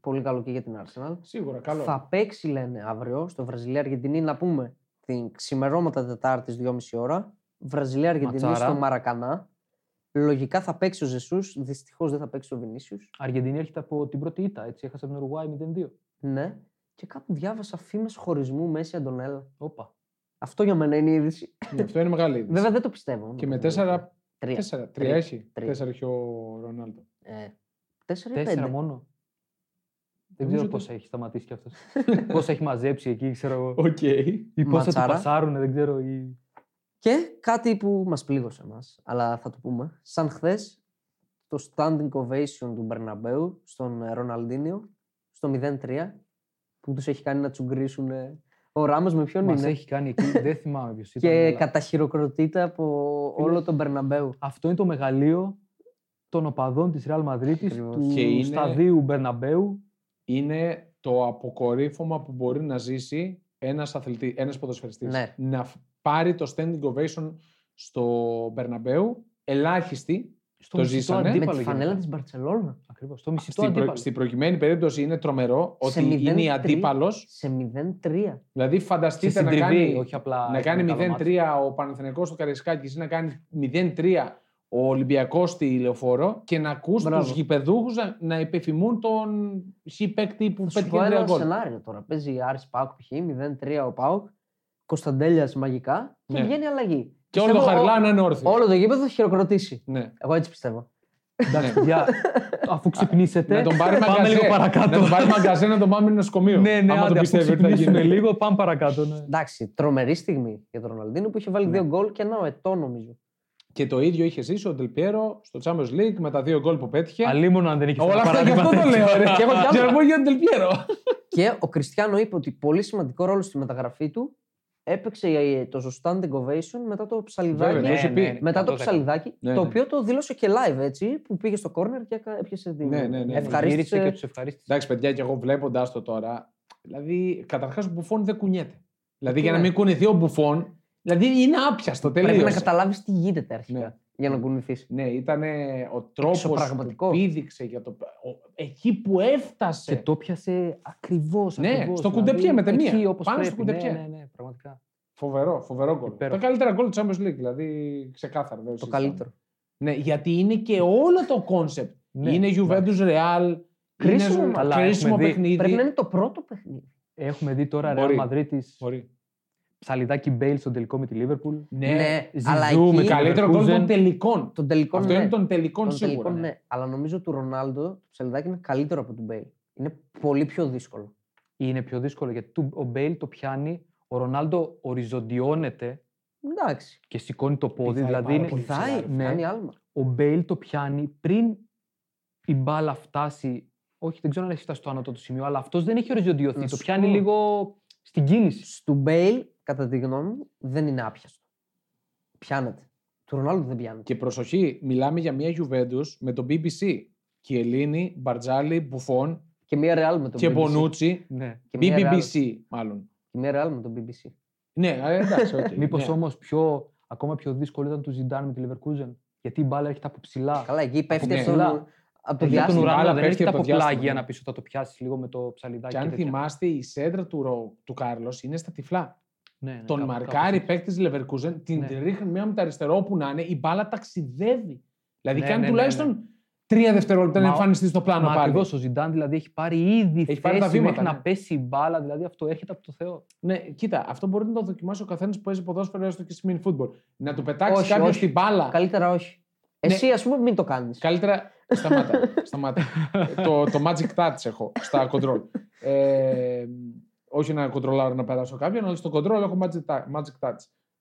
Πολύ καλό και για την Arsenal. Σίγουρα, καλό. Θα παίξει, λένε, αύριο στο Βραζιλία-Αργεντινή, να πούμε την ξημερώματα Τετάρτης 2.30 ώρα. Βραζιλία-Αργεντινή Ματσάρα. στο Μαρακανά. Λογικά θα παίξει ο Ζεσούς. Δυστυχώς δεν θα παίξει ο Βινίσιους. Αργεντινή έρχεται από την πρώτη ήττα. Έτσι, έχασε από την Ουρουγουάη 0-2. Ναι. Και κάπου διάβασα φήμες χωρισμού Μέση Αντωνέλα. Όπα. Αυτό για μένα είναι η είδηση. Ναι, αυτό είναι μεγάλη είδηση. Βέβαια δεν το πιστεύω. Και να με πω την αλήθεια. τέσσερα. Τρία. Τέσσερα. Τρία. Τρία έχει. Τρία. Τέσσερα έχει ο Ρονάλντο. Ε, τέσσερα ή Τέσσερα πέντε. μόνο. Δεν Νομίζω ξέρω ότι- πόσα έχει σταματήσει κι αυτός. πόσα έχει μαζέψει εκεί, ξέρω εγώ. Οκ. Ή πόσα του Ματσάρα. πασάρουν, δεν ξέρω. Ή... Και κάτι που μας πλήγωσε μας, αλλά θα το πούμε. Σαν χθες το standing ovation του Μπερναμπέου στον ε, Ροναλντίνιο, στο 0-3, που τους έχει κάνει να τσουγκρίσουν ε, ο Ράμος με ποιον Μας είναι; έχει κάνει εκεί, δεν θυμάμαι ποιος ήταν. Και αλλά καταχειροκροτείται από όλο τον Μπερναμπέου. Αυτό είναι το μεγαλείο των οπαδών της Real Madrid, Ακριβώς. του Και είναι- σταδίου Μπερναμπέου. Είναι το αποκορύφωμα που μπορεί να ζήσει ένας, αθλητή, ένας ποδοσφαιριστής. Ναι. Να φ- πάρει το standing ovation στο Μπερναμπέου. Ελάχιστοι. Στο Το μισητό ζήσανε. με αντίπαλο τη φανέλα γενικά. της Μπαρτσελώνα. Ακριβώς, στο μισητό Στην, προ... αντίπαλο. στην προκειμένη περίπτωση είναι τρομερό Σε ότι είναι 0-3. αντίπαλος. Σε 0-3. Δηλαδή Σε φανταστείτε να συντριβή, κάνει, όχι απλά. να έχει κάνει μεγάλο μάτι. 0-3 ο Παναθηναϊκός στο Καρισκάκης ή να κάνει 0-3 ο Ολυμπιακός στη Λεωφόρο και να ακούς Μπράβο. τους γηπεδούχους να, να επιφημούν τον χ παίκτη που Θα σου πέτυχε πω τρία ένα γκολ. σενάριο τώρα. Παίζει Άρης Πάουκ π.χ. 0-3 ο Πάουκ. Κωνσταντέλιας μαγικά και Ναι. βγαίνει αλλαγή. Και όλο το Πιστεύω χαριλά να είναι όρθιος. Όλο το γήπεδο θα χειροκροτήσει. Ναι. Εγώ έτσι πιστεύω. Εντάξει, παιδιά, αφού ξυπνήσετε, Να τον πάρει πάμε μαγκαζέ. λίγο παρακάτω. Να τον πάρει μαγκαζέ να τον πάμε νοσοκομείο. ναι, ναι, άμα άντε, το αφού πιστεύει ότι θα ξυπνήσουμε γίνει. λίγο, πάμε παρακάτω. Ναι. Εντάξει, τρομερή στιγμή για τον Ροναλντίνο που είχε βάλει Ναι. δύο γκολ και ένα ο ετώ νομίζω. Και το ίδιο είχε ζήσει ο Ντελπιέρο στο Champions League με τα δύο γκολ που πέτυχε. Αλίμονο αν δεν έχει Όλα αυτά γι' αυτό το λέω. ρε. Και έχω κι άλλο. Για να πω για τον Ντελπιέρο. και ο Κριστιανό είπε ότι πολύ σημαντικό ρόλο στη μεταγραφή του έπαιξε ε, το standing ovation μετά το ψαλιδάκι. Βέβαια, το είχε πει. Μετά το ψαλιδάκι, Ναι, το ναι. οποίο το δήλωσε και live έτσι, που πήγε στο corner και έκα- έπιασε την. Ναι, ναι, ναι, ναι. Ευχαρίστησε. Γύρισε και τους ευχαρίστησε. Εντάξει, παιδιά, και εγώ βλέποντας το τώρα. Δηλαδή, καταρχάς ο Μπουφόν δεν κουνιέται. Δηλαδή, για να Ναι. μην κουνηθεί ο Μπουφόν, δηλαδή είναι άπιαστο τελείω. Πρέπει να καταλάβεις τι γίνεται αρχικά Ναι. Για να κουνηθείς. Ναι, ήταν ο τρόπος Εξωπραγματικό. που πήδηξε για το. ο- εκεί που έφτασε. Και το πιάσε ακριβώς. Ναι, στο κουντεπιέ με ταινία. Εκεί, όπως Πάνω στο πρέπει. κουντεπιέ. Ναι, ναι, ναι, πραγματικά. Φοβερό, φοβερό γκολ. Υπέροχο. Τα καλύτερα γκολ του Champions League, δηλαδή ξεκάθαρα. δεν Το συζητάμε. καλύτερο. Ναι, γιατί είναι και όλο το κόνσεπτ. Ναι, είναι Juventus Real. Κρίσιμο, είναι αλλά κρίσιμο έχουμε δει- παιχνίδι. Πρέπει να είναι το πρώτο παιχνίδι. Έχουμε δει τώρα Μπορεί. Real Madrid της Μπορεί. ψαλιδάκι Μπέιλ στον τελικό με τη Liverpool. Ναι, Ναι, Ζιζού αλλά με εκεί. καλή- καλύτερο γκολ Leverkusen. των τελικών. Τον τελικό Αυτό ναι. είναι των τελικών Τον σίγουρα. τελικό, ναι. Αλλά νομίζω του Ρονάλντο το ψαλιδάκι είναι καλύτερο από του Μπέιλ. Είναι πολύ πιο δύσκολο. είναι πιο δύσκολο γιατί του- ο Μπέιλ το πιάνει, ο Ρονάλντο οριζοντιώνεται Εντάξει. και σηκώνει το πόδι. Πηδάει Δηλαδή πάρα είναι, πολύ ψηλά, Βοηθάει, ρε. Ναι. κάνει άλμα. ο Μπέιλ το πιάνει πριν η μπάλα φτάσει. Όχι, δεν ξέρω αν έχει φτάσει στο ανώτατο σημείο, αλλά αυτός δεν έχει οριζοντιωθεί. Να Το σου πιάνει πω. λίγο στην κίνηση. Στου Μπέιλ, κατά τη γνώμη μου, δεν είναι άπιαστο. Πιάνεται. Του Ρονάλντο δεν πιάνεται. Και προσοχή, μιλάμε για μια Juventus με το BBC. Κιελίνη, Μπαρτζάλι, Μπουφόν Και μία Real με τον και BBC. Μπονούτσι. Ναι. Και μία Real- BBBC μάλλον. Και μία Real με τον BBC. Ναι, ε, εντάξει, οκ. Μήπως ναι. όμως πιο, ακόμα πιο δύσκολο ήταν του Ζιντάν με τη Leverkusen; Γιατί η μπάλα έρχεται από ψηλά. Καλά, εκεί πέφτει ναι. από, ψηλά. τον, από το Έρχεται από τον διάστημα. μπάλα ουρανό, δεν πέφτει έρχεται από από το διάστημα, πλάγια ναι. να πεις ότι θα το πιάσεις λίγο με το ψαλιδάκι. Και αν τέτοια. θυμάστε, η σέντρα του, Ρο- του Κάρλος είναι στα τυφλά. Ναι, ναι, Τον κάπου- μαρκάρει κάπως παίκτης της Leverkusen, την Ναι. ρίχνει μία με τα αριστερό όπου να είναι, η μπάλα ταξιδεύει. Δηλαδή Ναι, κάνει ναι, ναι, τουλάχιστον τρία δευτερόλεπτα να Μα- εμφανιστεί στο πλάνο Μα πάλι. ακριβώς ο Ζιντάν δηλαδή έχει πάρει ήδη Έχει πάρει τα θέση βήματα, μέχρι ναι. να πέσει η μπάλα. Δηλαδή αυτό έρχεται από το Θεό. Ναι, κοίτα, αυτό μπορεί να το δοκιμάσει ο καθένας που παίζει ποδόσφαιρο έστω και σε mini football. Να του πετάξει Όχι, κάποιος όχι. την μπάλα. Καλύτερα όχι. Ναι. Εσύ, ας πούμε, μην το κάνεις. Καλύτερα. Σταμάτα. σταμάτα. το, το magic touch έχω στα control. Ε, όχι να κοντρολάρω να περάσω κάποιον, αλλά στο control έχω magic, ta- magic touch.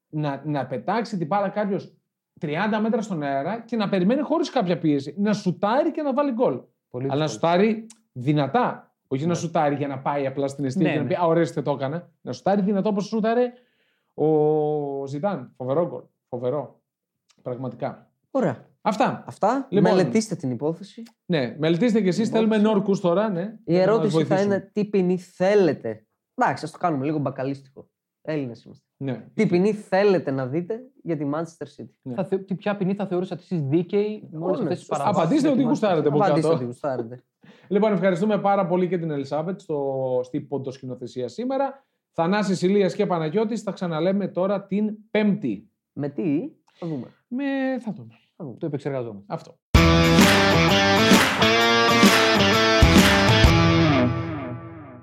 Να, να πετάξει την μπάλα κάποιος 30 μέτρα στον αέρα και να περιμένει χωρίς κάποια πίεση. Να σουτάρει και να βάλει γκολ. Πολύ Αλλά να δύσκολο. σουτάρει δυνατά. Όχι να Ναι. σουτάρει για να πάει απλά στην αιστεία Ναι, και να ναι. πει Α, ορίστε το έκανα. Να σουτάρει δυνατό όπως σουτάρε ο Ζητάν. Φοβερό γκολ. Φοβερό. Πραγματικά. Ωραία. Αυτά. Αυτά. Λοιπόν. Μελετήστε την υπόθεση. Ναι, μελετήστε κι εσείς. Λοιπόν, Θέλουμε σε- νόρκους τώρα. Ναι, Η να μας ερώτηση θα βοηθήσουν. είναι τι ποινή θέλετε. Εντάξει, ας το κάνουμε λίγο μπακαλίστικο. Έλληνες είμαστε. Ναι. Τι ποινή θέλετε να δείτε για τη Manchester City; Ναι. Θα θε... τι- Ποια ποινή θα θεωρούσατε εσείς δίκαιη με όλες Όλες. αυτές τις Σωστά. παραβάσει. Απαντήστε ότι γουστάρετε από Απαντήστε κάτω. ότι γουστάρετε. Λοιπόν, ευχαριστούμε πάρα πολύ και την Ελισάβετ στο, στην ποντοσκηνοθεσία σήμερα. Θανάσης Ηλίας και Παναγιώτης θα ξαναλέμε τώρα την Πέμπτη. Με τι, θα δούμε. Με... θα δούμε. Το επεξεργαζόμαστε. Αυτό.